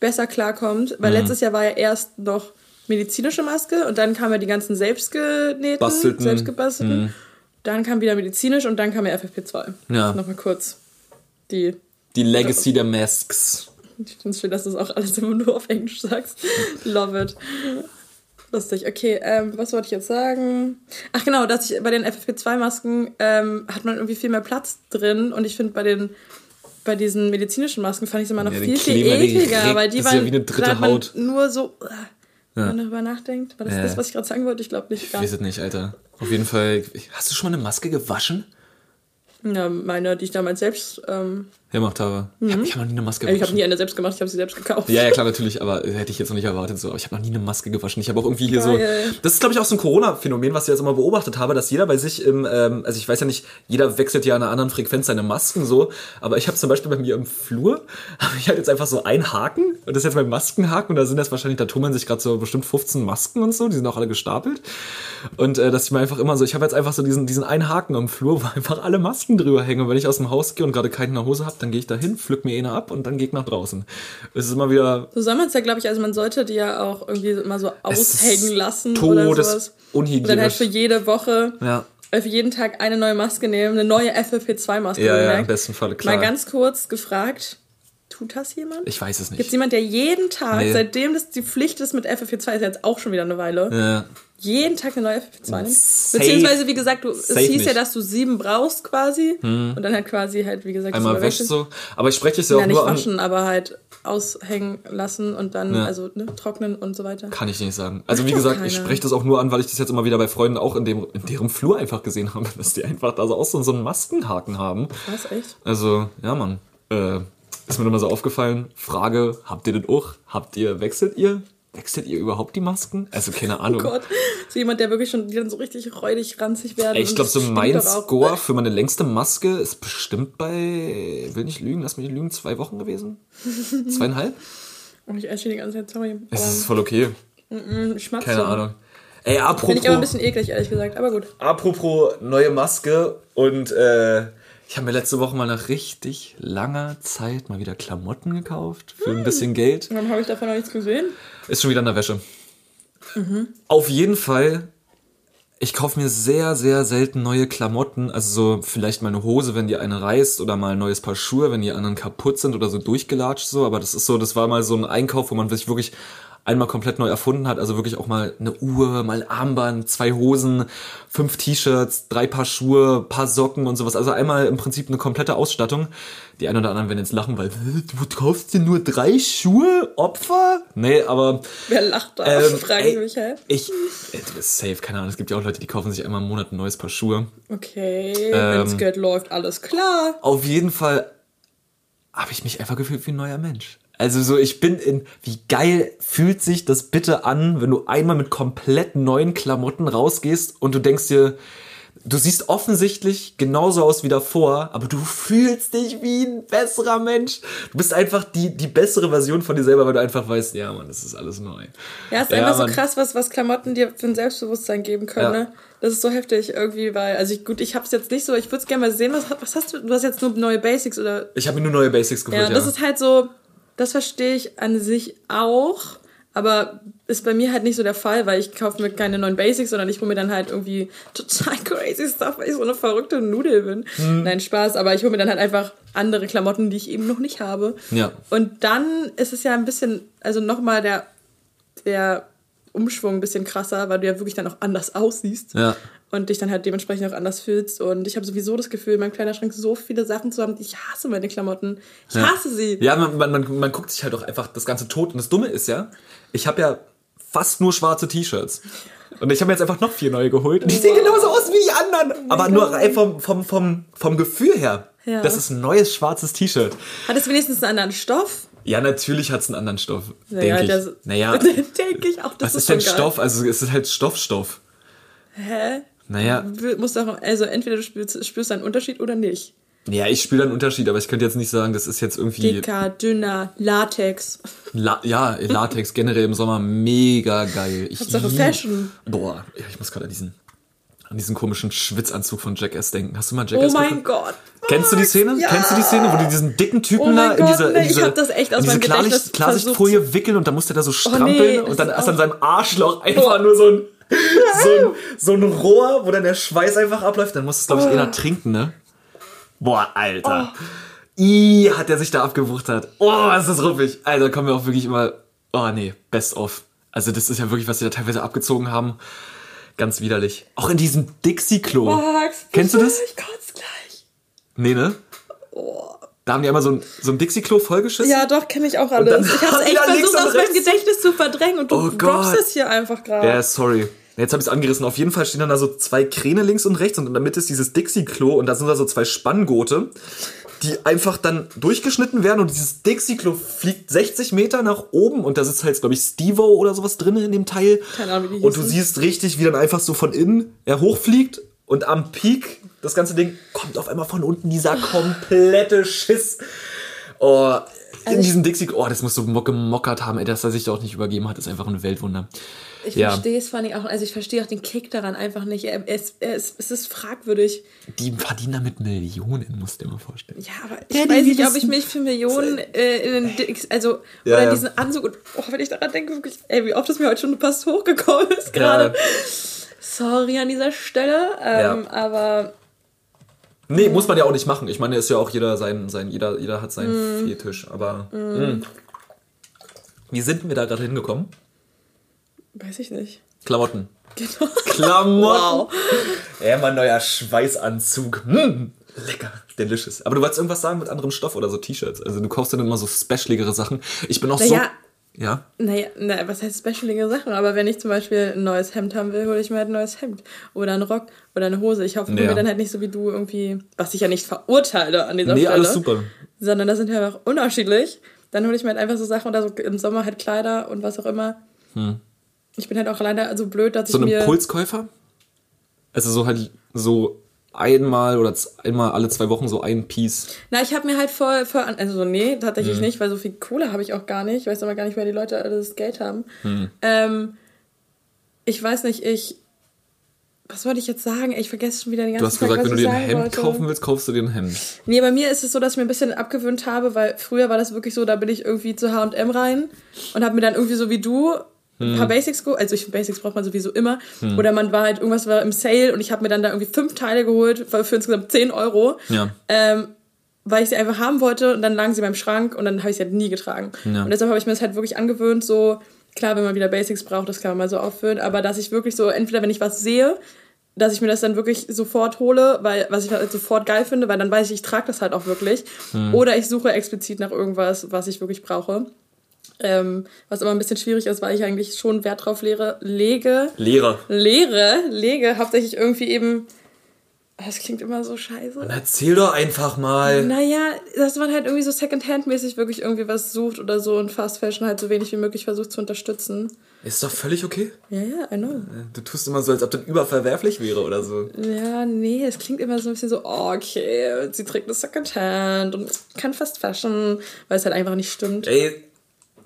besser klarkommt, Mhm. weil letztes Jahr war ja erst noch medizinische Maske und dann kamen ja die ganzen selbstgenähten, Bastelten. Mhm. selbstgebastelten. Dann kam wieder medizinisch und dann kam ja FFP2. Ja. Nochmal kurz die die Legacy der Masks. Ich finde es schön, dass du es auch alles immer nur auf Englisch sagst. Love it. Lustig. Okay, ähm, was wollte ich jetzt sagen? Ach genau, dass ich bei den FFP2-Masken ähm, hat man irgendwie viel mehr Platz drin und ich finde bei den bei diesen medizinischen Masken fand ich es immer noch Ja, viel, viel ja ekliger, weil die Das ist ja waren wie eine dritte da hat man Haut. nur so, äh, wenn man darüber nachdenkt. War das Ja. das, was ich gerade sagen wollte? Ich glaube nicht. Ich weiß es nicht, Alter. Auf jeden Fall. Hast du schon mal eine Maske gewaschen? Ja, meine, die ich damals selbst, ähm, gemacht habe. Ich habe hab noch nie eine Maske ich habe gewaschen. nie eine selbst gemacht, ich habe sie selbst gekauft. Ja, ja, klar, natürlich, aber hätte ich jetzt noch nicht erwartet so. Aber ich habe noch nie eine Maske gewaschen. Ich habe auch irgendwie hier Geil. so. Das ist, glaube ich, auch so ein Corona-Phänomen, was ich jetzt immer beobachtet habe, dass jeder bei sich im, ähm, also ich weiß ja nicht, jeder wechselt ja an einer anderen Frequenz seine Masken so, aber ich habe zum Beispiel bei mir im Flur, habe ich halt jetzt einfach so einen Haken und das ist jetzt mein Maskenhaken und da sind jetzt wahrscheinlich, da tummeln sich gerade so bestimmt 15 Masken und so, die sind auch alle gestapelt. Und äh, dass ich mir einfach immer so, ich habe jetzt einfach so diesen, diesen einen Haken am Flur, wo einfach alle Masken drüber hängen. Und wenn ich aus dem Haus gehe und gerade keine in der Hose habe, dann gehe ich da hin, pflück mir eine ab und dann gehe ich nach draußen. Es ist immer wieder So soll man es ja, glaube ich, also man sollte die ja auch irgendwie immer so aushängen lassen oder todes sowas. Und dann halt für jede Woche, Ja. äh, für jeden Tag eine neue Maske nehmen, eine neue FFP2-Maske. Ja, ja, im besten Falle, klar. Mal ganz kurz gefragt, Tut das jemand? Ich weiß es nicht. Gibt es jemand, der jeden Tag, Nee. seitdem das die Pflicht ist mit FFP2, ist jetzt auch schon wieder eine Weile, Ja. Jeden Tag eine neue FFP2 nimmt? Safe- Beziehungsweise, wie gesagt, du, es hieß ja, nicht. Hm. dass du sieben brauchst quasi und dann halt quasi halt, wie gesagt, Einmal überwäscht. so. Aber ich spreche es ja auch Ja, nicht nur an. waschen, aber halt aushängen lassen und dann, Ja. also ne, trocknen und so weiter. Kann ich nicht sagen. Also wie gesagt, ich spreche das auch nur an, weil ich das jetzt immer wieder bei Freunden auch in, dem, in deren Flur einfach gesehen habe, dass die einfach da so auch so, so einen Maskenhaken haben. Was, echt? Also, ja, Mann. Äh, ist mir nochmal so aufgefallen. Frage, habt ihr den auch? Habt ihr, wechselt ihr? Wechselt ihr überhaupt die Masken? Also, keine Ahnung. Oh Gott, so jemand, der wirklich schon, die dann so richtig räudig, ranzig werden. Ey, ich und glaube, so mein. Score für meine längste Maske ist bestimmt bei, will nicht lügen, lass mich nicht lügen, zwei Wochen gewesen? Zweieinhalb? Und ich esse die ganze Zeit, sorry. Es ist voll okay. Aber, Schmatze. Keine Ahnung. Ey, apropos, Finde ich aber ein bisschen eklig, ehrlich gesagt. Aber gut. apropos neue Maske und äh, ich habe mir letzte Woche mal nach richtig langer Zeit mal wieder Klamotten gekauft für ein bisschen Geld. Warum habe ich davon noch nichts gesehen? Ist schon wieder in der Wäsche. Auf jeden Fall, ich kaufe mir sehr, sehr selten neue Klamotten. Also so vielleicht mal eine Hose, wenn die eine reißt oder mal ein neues Paar Schuhe, wenn die anderen kaputt sind oder so durchgelatscht so. Aber das ist so, das war mal so ein Einkauf, wo man sich wirklich einmal komplett neu erfunden hat. Also wirklich auch mal eine Uhr, mal ein Armband, zwei Hosen, fünf T-Shirts, drei Paar Schuhe, paar Socken und sowas. Also einmal im Prinzip eine komplette Ausstattung. Die einen oder anderen werden jetzt lachen, weil "Hä, du kaufst dir nur drei Schuhe, Opfer? Nee, aber Wer lacht da? ähm, Frage ich mich, hä? Ich, du bist safe, keine Ahnung. Es gibt ja auch Leute, die kaufen sich einmal im Monat ein neues Paar Schuhe. Okay, Ähm, wenn das Geld läuft, alles klar. Auf jeden Fall habe ich mich einfach gefühlt wie ein neuer Mensch. Also so, ich bin in, wie geil fühlt sich das bitte an, wenn du einmal mit komplett neuen Klamotten rausgehst und du denkst dir, du siehst offensichtlich genauso aus wie davor, aber du fühlst dich wie ein besserer Mensch. Du bist einfach die, die bessere Version von dir selber, weil du einfach weißt, ja Mann, das ist alles neu. Ja, ist Ja, einfach Mann. so krass, was, was Klamotten dir für ein Selbstbewusstsein geben können, Ja. ne? Das ist so heftig irgendwie, weil, also ich, gut, ich hab's jetzt nicht so, ich würde es gerne mal sehen, was, was hast du, du hast jetzt nur neue Basics oder, Ich habe mir nur neue Basics geholt, ja, ja. das ist halt so, das verstehe ich an sich auch, aber ist bei mir halt nicht so der Fall, weil ich kaufe mir keine neuen Basics, sondern ich hole mir dann halt irgendwie total crazy Stuff, weil ich so eine verrückte Nudel bin. Hm. Nein, Spaß, aber ich hole mir dann halt einfach andere Klamotten, die ich eben noch nicht habe. Ja. Und dann ist es ja ein bisschen, also nochmal der, der Umschwung ein bisschen krasser, weil du ja wirklich dann auch anders aussiehst. Ja. Und dich dann halt dementsprechend auch anders fühlst. Und ich habe sowieso das Gefühl, in meinem Kleiderschrank so viele Sachen zu haben. Ich hasse meine Klamotten. Ich Ja. hasse sie. Ja, man, man, man, man guckt sich halt auch einfach das Ganze tot. Und das Dumme ist ja, ich habe ja fast nur schwarze T-Shirts. Und ich habe mir jetzt einfach noch vier neue geholt. Und die sehen Wow. genauso aus wie die anderen. Aber nur rein vom, vom, vom, vom Gefühl her. Ja. Das ist ein neues schwarzes T-Shirt. Hat es wenigstens einen anderen Stoff? Ja, natürlich hat es einen anderen Stoff. Naja, denke ich. naja, denke ich auch. Das was ist ist denn geil. Stoff? Also es ist halt Stoffstoff. Hä? Naja, Du musst doch, also entweder du spürst, spürst einen Unterschied oder nicht. ja, ich spüre einen Unterschied, aber ich könnte jetzt nicht sagen, das ist jetzt irgendwie. Dicker, dünner, Latex. La ja, Latex generell im Sommer mega geil. Ich Hauptsache Fashion. Boah, ich muss gerade an diesen, an diesen komischen Schwitzanzug von Jackass denken. Hast du mal Oh Jackass mein geguckt? Gott. Kennst du die Szene? Ja. Kennst du die Szene, wo die diesen dicken Typen Oh da in diese, nee, in ich diese, hab das echt aus in diese Klarsicht, Klarsichtfolie wickeln und dann musste der so strampeln nee, das und dann ist an seinem Arschloch einfach Oh. nur so ein, so, ein, so ein Rohr, wo dann der Schweiß einfach abläuft. Dann muss es, glaube ich, Oh. einer trinken, ne? Boah, Alter. I hat der sich da abgewuchtert. Oh, ist das ruppig. Alter, kommen wir auch wirklich immer. Oh nee, best of. Also das ist ja wirklich, was die da teilweise abgezogen haben. Ganz widerlich. Auch in diesem Dixie-Klo. Kennst du das? Ich kotze gleich. Nee, ne? Da haben die einmal so ein, so ein Dixie-Klo vollgeschissen. Ja, doch, kenne ich auch alles. Ich die echt versucht, aus meinem Gedächtnis zu verdrängen und du Oh droppst es hier einfach gerade. Ja, sorry. Jetzt habe ich es angerissen. Auf jeden Fall stehen dann da so zwei Kräne links und rechts und in der Mitte ist dieses Dixie-Klo und da sind da so zwei Spanngurte, die einfach dann durchgeschnitten werden und dieses Dixie-Klo fliegt 60 Meter nach oben und da sitzt halt, glaube ich, Stevo oder sowas drin in dem Teil. Keine Ahnung, wie die Und du hießen. siehst richtig, wie dann einfach so von innen er hochfliegt und am Peak, das ganze Ding, kommt auf einmal von unten dieser komplette Schiss. Oh, in diesem Dixie, oh, das muss so mo- gemockert haben, ey, dass er sich da auch nicht übergeben hat, ist einfach ein Weltwunder. Ich Ja. verstehe es vor allem auch, also ich verstehe auch den Kick daran einfach nicht. Es, es, es ist fragwürdig. Die verdienen damit Millionen, musst du dir mal vorstellen. Ja, aber ich Ja, weiß nicht, ob ich mich für Millionen äh, in den Dix, also Ja, oder ja. diesen Anzug und oh, wenn ich daran denke, wirklich, ey, wie oft das mir heute schon fast hochgekommen ist gerade. Sorry an dieser Stelle, ähm, Ja. aber Nee, muss man ja auch nicht machen. Ich meine, ist ja auch jeder sein, sein jeder, jeder hat seinen Mm. Fetisch, aber. mh. Wie sind wir da gerade hingekommen? Weiß ich nicht. Klamotten. Genau. Klamotten. Wow. Ja, mein neuer Schweißanzug. Hm, lecker, delicious. Aber du wolltest irgendwas sagen mit anderem Stoff oder so T-Shirts. Also du kaufst dann immer so specialigere Sachen. Ich bin auch Naja. so. Ja. Naja, na, was heißt specialige Sachen? Aber wenn ich zum Beispiel ein neues Hemd haben will, hole ich mir halt ein neues Hemd. Oder einen Rock oder eine Hose. Ich hoffe Ja. mir dann halt nicht so wie du irgendwie, was ich ja nicht verurteile an dieser Nee, Stelle. alles super. Sondern das sind ja einfach unterschiedlich. Dann hole ich mir halt einfach so Sachen oder so im Sommer halt Kleider und was auch immer. Ich bin halt auch leider so blöd, dass Hm. So ich ein mir... Impulskäufer? Also so halt so einmal oder einmal alle zwei Wochen so ein Piece. Na, ich habe mir halt voll, voll also so, nee, tatsächlich nicht, weil so viel Kohle habe ich auch gar nicht. Ich weiß aber gar nicht, wer die Leute alles Geld haben. Mhm. Ähm, ich weiß nicht, ich, was wollte ich jetzt sagen? Ich vergesse schon wieder den ganzen Du hast Tag, gesagt, was wenn du dir ein Hemd wollte. kaufen willst, kaufst du dir ein Hemd. Nee, bei mir ist es so, dass ich mir ein bisschen abgewöhnt habe, weil früher war das wirklich so, da bin ich irgendwie zu H&M rein und habe mir dann irgendwie so wie du ein Hm. paar Basics geholt. Also ich Basics braucht man sowieso immer. Oder man war halt, irgendwas war im Sale und ich habe mir dann da irgendwie fünf Teile geholt für, für insgesamt 10 Euro. Ja. Ähm, weil ich sie einfach haben wollte und dann lagen sie beim Schrank und dann habe ich sie halt nie getragen. Ja. Und deshalb habe ich mir das halt wirklich angewöhnt, so, klar, wenn man wieder Basics braucht, das kann man mal so auffüllen, aber dass ich wirklich so, entweder wenn ich was sehe, dass ich mir das dann wirklich sofort hole, weil was ich halt sofort geil finde, weil dann weiß ich, ich trage das halt auch wirklich. Hm. Oder ich suche explizit nach irgendwas, was ich wirklich brauche. Ähm, was immer ein bisschen schwierig ist, weil ich eigentlich schon Wert drauf lehre, lege, Lehrer. lehre, lege, hauptsächlich irgendwie eben. Das klingt immer so scheiße. Dann erzähl doch einfach mal. Naja, dass man halt irgendwie so Secondhand-mäßig wirklich irgendwie was sucht oder so und Fast Fashion halt so wenig wie möglich versucht zu unterstützen. Ist doch völlig okay. Ja, ja, I know. Du tust immer so, als ob das überverwerflich wäre oder so. Ja, nee, es klingt immer so ein bisschen so, oh, okay, sie trägt eine Secondhand und kann Fast Fashion, weil es halt einfach nicht stimmt. Ey,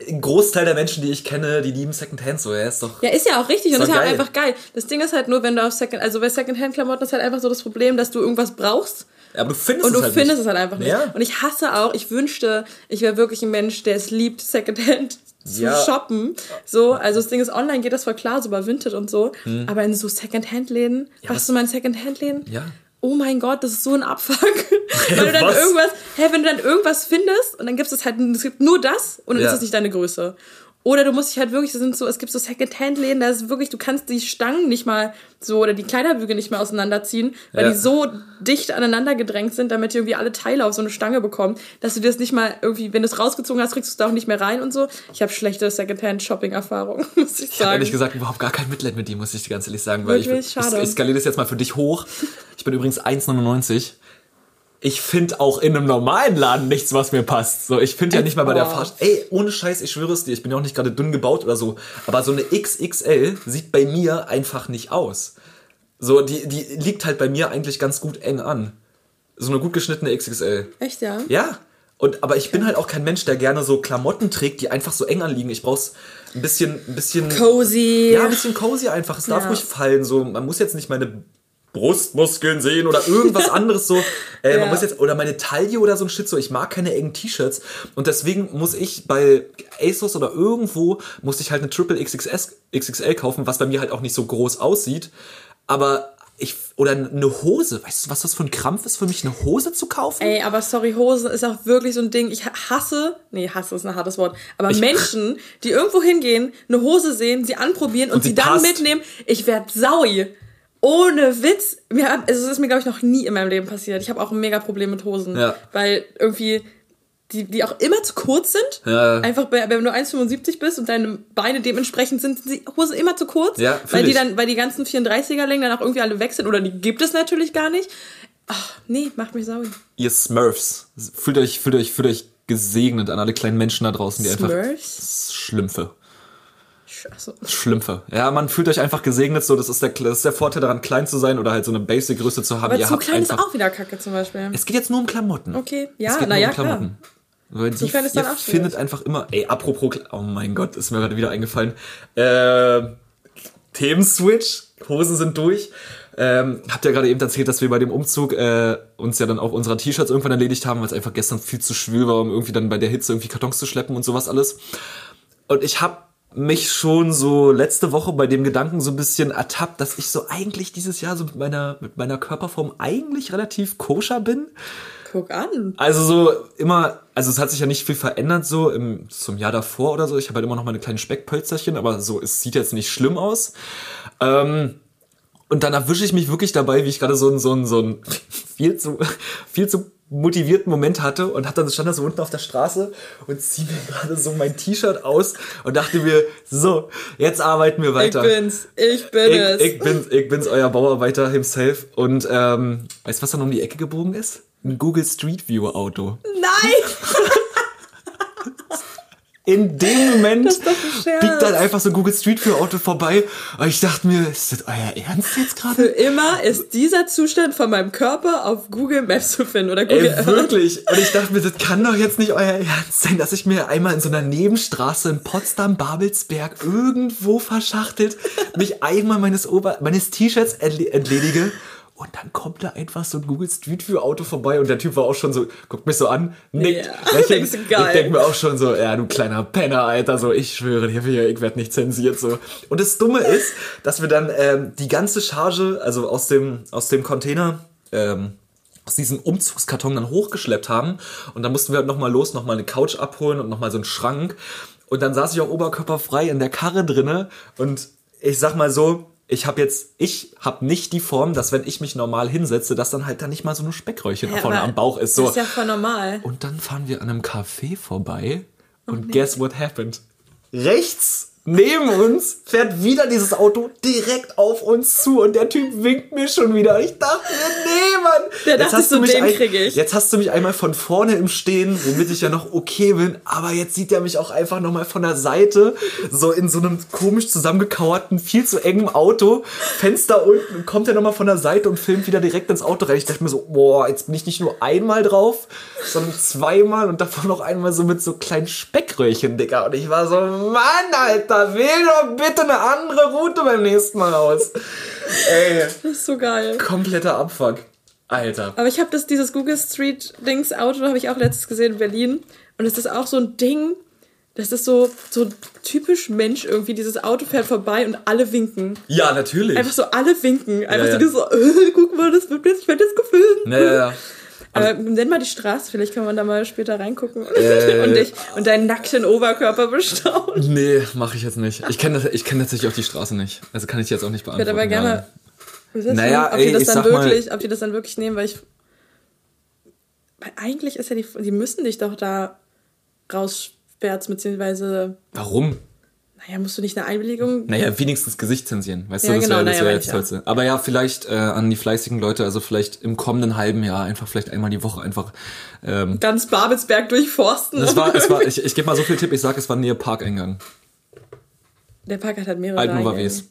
ein Großteil der Menschen, die ich kenne, die lieben Secondhand so. Ja, ist doch. Ja, ist ja auch richtig und Ist ja geil. einfach geil. Das Ding ist halt nur, wenn du auf Second, also bei Secondhand-Klamotten ist halt einfach so das Problem, dass du irgendwas brauchst Aber du findest und es du halt findest nicht. es halt einfach nicht. Ja. Und ich hasse auch, ich wünschte, ich wäre wirklich ein Mensch, der es liebt, Secondhand zu Ja. shoppen. So, also das Ding ist, online geht das voll klar, so bei Vinted und so. Aber in so Secondhand-Läden, Hm. Ja, warst du mal in Secondhand-Läden? Ja. Oh mein Gott, das ist so ein Abfuck. Weil du dann Was? irgendwas, hä, wenn du dann irgendwas findest und dann gibt es halt, es gibt nur das und dann Ja. ist es nicht deine Größe. Oder du musst dich halt wirklich, das sind so, es gibt so Secondhand-Läden, da ist wirklich, du kannst die Stangen nicht mal so oder die Kleiderbügel nicht mehr auseinanderziehen, weil Ja. die so dicht aneinander gedrängt sind, damit ihr irgendwie alle Teile auf so eine Stange bekommt, dass du dir das nicht mal irgendwie, wenn du es rausgezogen hast, kriegst du es da auch nicht mehr rein und so. Ich habe schlechte Secondhand-Shopping-Erfahrungen, muss ich Ich habe sagen. ehrlich gesagt überhaupt gar kein Mitleid mit dir, muss ich dir ganz ehrlich sagen. Weil Wirklich? ich. Ich, ich skaliere das jetzt mal für dich hoch. Ich bin übrigens 1,99. Ich finde auch in einem normalen Laden nichts, was mir passt. So, ich finde ja nicht mal bei der Oh. Fahrt. Ey, ohne Scheiß, ich schwöre es dir, ich bin ja auch nicht gerade dünn gebaut oder so. Aber so eine XXL sieht bei mir einfach nicht aus. So, die, die liegt halt bei mir eigentlich ganz gut eng an. So eine gut geschnittene XXL. Echt, ja? Ja. Und, aber ich bin halt auch kein Mensch, der gerne so Klamotten trägt, die einfach so eng anliegen. Ich brauch's ein bisschen, ein bisschen. Cozy. Ja, ein bisschen cozy einfach. Es darf Ja. ruhig fallen. So, man muss jetzt nicht meine Brustmuskeln sehen oder irgendwas anderes so. Äh, Man Ja. muss jetzt, oder meine Taille oder so ein Shit so. Ich mag keine engen T-Shirts. Und deswegen muss ich bei ASOS oder irgendwo, muss ich halt eine Triple XXS, XXL kaufen, was bei mir halt auch nicht so groß aussieht. Aber ich, oder eine Hose. Weißt du, was das für ein Krampf ist für mich, eine Hose zu kaufen? Ey, aber sorry, Hose ist auch wirklich so ein Ding. Ich hasse, nee, hasse ist ein hartes Wort, aber Menschen, die irgendwo hingehen, eine Hose sehen, sie anprobieren und, sie sie dann mitnehmen, ich werd saui. Ohne Witz. Mir hat, also es ist mir, glaube ich, noch nie in meinem Leben passiert. Ich habe auch ein mega Problem mit Hosen. Ja. Weil irgendwie, die, die auch immer zu kurz sind. Ja. Einfach, bei, wenn du 1,75 bist und deine Beine dementsprechend sind, sind die Hosen immer zu kurz. Ja, weil die ich. dann, weil die ganzen 34er-Längen dann auch irgendwie alle weg sind. Oder die gibt es natürlich gar nicht. Ach, nee, macht mich saui. ihr Smurfs, fühlt euch, fühlt euch, fühlt euch gesegnet an alle kleinen Menschen da draußen, die einfach Smurfs? Schlümpfe. Achso. Schlümpfe. Ja, man fühlt euch einfach gesegnet, so, das ist der, das ist der Vorteil daran, klein zu sein oder halt so eine Basic-Größe zu haben. Aber Ihr zu klein ist auch wieder Kacke zum Beispiel. Es geht jetzt nur um Klamotten. Okay, ja, geht na nur ja, um klar. Klamotten. Weil die, klein ist ihr dann findet einfach immer, ey, apropos, oh mein Gott, ist mir gerade wieder eingefallen. Äh, Themenswitch, Hosen sind durch. Ähm, habt ja gerade eben erzählt, dass wir bei dem Umzug äh, uns ja dann auch unserer T-Shirts irgendwann erledigt haben, weil es einfach gestern viel zu schwül war, um irgendwie dann bei der Hitze irgendwie Kartons zu schleppen und sowas alles. Und ich habe mich schon so letzte Woche bei dem Gedanken so ein bisschen ertappt, dass ich so eigentlich dieses Jahr so mit meiner, mit meiner Körperform eigentlich relativ koscher bin. Guck an. Also so immer, also es hat sich ja nicht viel verändert so im, zum Jahr davor oder so. Ich habe halt immer noch meine kleinen Speckpölzerchen, aber so, es sieht jetzt nicht schlimm aus. Ähm, und dann erwische ich mich wirklich dabei, wie ich gerade so ein, so ein, so ein viel zu, viel zu motivierten Moment hatte und hab dann stand da so unten auf der Straße und zieh mir gerade so mein T-Shirt aus und dachte mir, so, jetzt arbeiten wir weiter. Ich bin's, ich bin ich, es. ich bin's, ich bin's, euer Bauarbeiter himself. Und ähm, weißt du, was dann um die Ecke gebogen ist? Ein Google Street View Auto. Nein! In dem Moment biegt dann einfach so ein Google Street View Auto vorbei. Und ich dachte mir, ist das euer Ernst jetzt Für gerade? immer ist dieser Zustand von meinem Körper auf Google Maps zu finden oder Google Ey, wirklich. Und ich dachte mir, das kann doch jetzt nicht euer Ernst sein, dass ich mir einmal in so einer Nebenstraße in Potsdam-Babelsberg irgendwo verschachtelt mich einmal meines, Ober meines T-Shirts entle- entledige. Und dann kommt da einfach so ein Google Street View Auto vorbei und der Typ war auch schon so, guckt mich so an, nickt, lächelt. Geil. Ich denke mir auch schon so, ja, du kleiner Penner, Alter, so, ich schwöre dir, ich werde nicht zensiert, so. Und das Dumme ist, dass wir dann ähm, die ganze Charge, also aus dem, aus dem Container, ähm, aus diesem Umzugskarton dann hochgeschleppt haben. Und dann mussten wir halt nochmal los, nochmal eine Couch abholen und nochmal so einen Schrank. Und dann saß ich auch oberkörperfrei in der Karre drinne. Und ich sag mal so, ich habe jetzt, ich habe nicht die Form, dass wenn ich mich normal hinsetze, dass dann halt da nicht mal so eine Speckröllchen Ja, vorne am Bauch ist. So. Das ist ja voll normal. Und dann fahren wir an einem Café vorbei und guess what happened? Rechts neben uns fährt wieder dieses Auto direkt auf uns zu und der Typ winkt mir schon wieder. Und ich dachte mir, nee, Mann. Der Jetzt hast du mich den ein- krieg ich. Jetzt hast du mich einmal von vorne im Stehen, womit ich ja noch okay bin, aber jetzt sieht er mich auch einfach nochmal von der Seite, so in so einem komisch zusammengekauerten, viel zu engem Auto, Fenster unten, kommt er nochmal von der Seite und filmt wieder direkt ins Auto rein. Ich dachte mir so, boah, jetzt bin ich nicht nur einmal drauf, sondern zweimal und davon noch einmal so mit so kleinen Speckröhrchen, Digga. Und ich war so, Mann, Alter, wähl doch bitte eine andere Route beim nächsten Mal aus. Ey, Das ist so geil. kompletter Abfuck. Alter. Aber ich habe das, dieses Google Street Dings Auto, habe ich auch letztes gesehen in Berlin. Und es ist auch so ein Ding, das ist so, so typisch Mensch irgendwie. Dieses Auto fährt vorbei und alle winken. Ja, natürlich. Einfach so, alle winken. Einfach Ja, so, ja. so äh, guck mal, das wird jetzt, ich werde jetzt gefilmt. Ja, ja, ja. Aber nenn mal die Straße, vielleicht kann man da mal später reingucken Äh. und, dich, und deinen nackten Oberkörper bestaunen. Nee, mache ich jetzt nicht. Ich kenne ich kenn tatsächlich auch die Straße nicht. Also kann ich jetzt auch nicht Ich beantworten. würde aber gerne wissen, Naja, ob ey, die das ich dann sag mal- wirklich, ob die das dann wirklich nehmen, weil ich. Weil eigentlich ist ja die. Die müssen dich doch da raussperren, beziehungsweise. Warum? Naja, musst du nicht eine Einwilligung. Naja, wenigstens Gesicht zensieren. Weißt Ja, du, das genau, wäre das naja, wär jetzt ich, Tollste. Aber ja, vielleicht äh, an die fleißigen Leute, also vielleicht im kommenden halben Jahr einfach vielleicht einmal die Woche einfach. Ähm, Ganz Babelsberg durchforsten. das war, es war, ich, ich gebe mal so viel Tipp, ich sage, es war nähe Parkeingang. Der Park hat halt mehrere. Altnova Eingänge. Wes.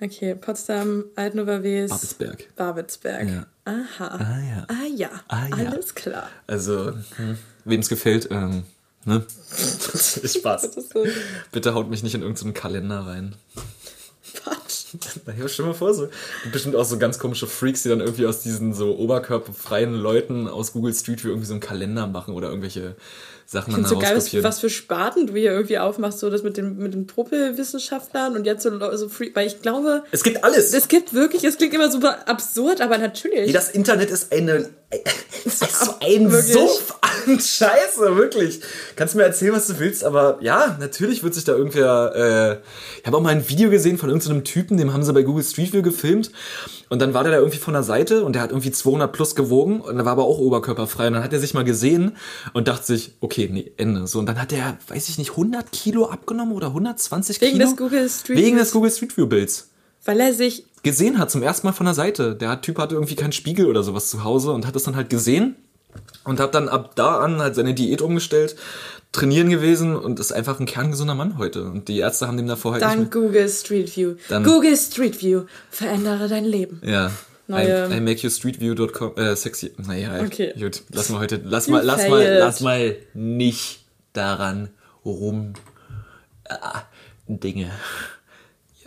Okay, Potsdam, Altnova Wes. Babelsberg. Babelsberg. Ja. Aha. Ah, ja. Ah ja. Ah, ja. Alles klar. Also, hm, wem es gefällt, ähm, ne? Spaß. Das ist so Bitte haut mich nicht in irgendeinen Kalender rein. Quatsch. Na ja, stell dir mal vor, so gibt bestimmt auch so ganz komische Freaks, die dann irgendwie aus diesen so oberkörperfreien Leuten aus Google Street View irgendwie so einen Kalender machen oder irgendwelche Sachen Ich dann finde so geil, was, für Sparten du hier irgendwie aufmachst, so das mit den, mit den Truppelwissenschaftlern und jetzt so, so free, weil ich glaube, Es gibt alles. es gibt wirklich, es klingt immer super absurd, aber natürlich. Ey, das Internet ist eine so ein Wirklich. Sumpf an Scheiße, wirklich. Kannst mir erzählen, was du willst, aber ja, natürlich wird sich da irgendwer. Äh, ich habe auch mal ein Video gesehen von irgendeinem Typen, dem haben sie bei Google Street View gefilmt und dann war der da irgendwie von der Seite und der hat irgendwie 200 plus gewogen und der war aber auch oberkörperfrei und dann hat er sich mal gesehen und dachte sich, okay, nee, Ende. So und dann hat der, weiß ich nicht, 100 Kilo abgenommen oder 120 Wegen Kilo des Google Street wegen des Google Street View Bilds weil er sich gesehen hat, zum ersten Mal von der Seite. Der Typ hatte irgendwie keinen Spiegel oder sowas zu Hause und hat das dann halt gesehen und hat dann ab da an halt seine Diät umgestellt, trainieren gewesen und ist einfach ein kerngesunder Mann heute. Und die Ärzte haben dem davor halt dank Google Street View. Dann- Google Street View, verändere dein Leben. Ja. Neue- I, I make you streetview.com, äh, sexy. Naja, Okay. gut. Lass mal heute, lass mal, lass mal, lass mal nicht daran rum, ah, Dinge.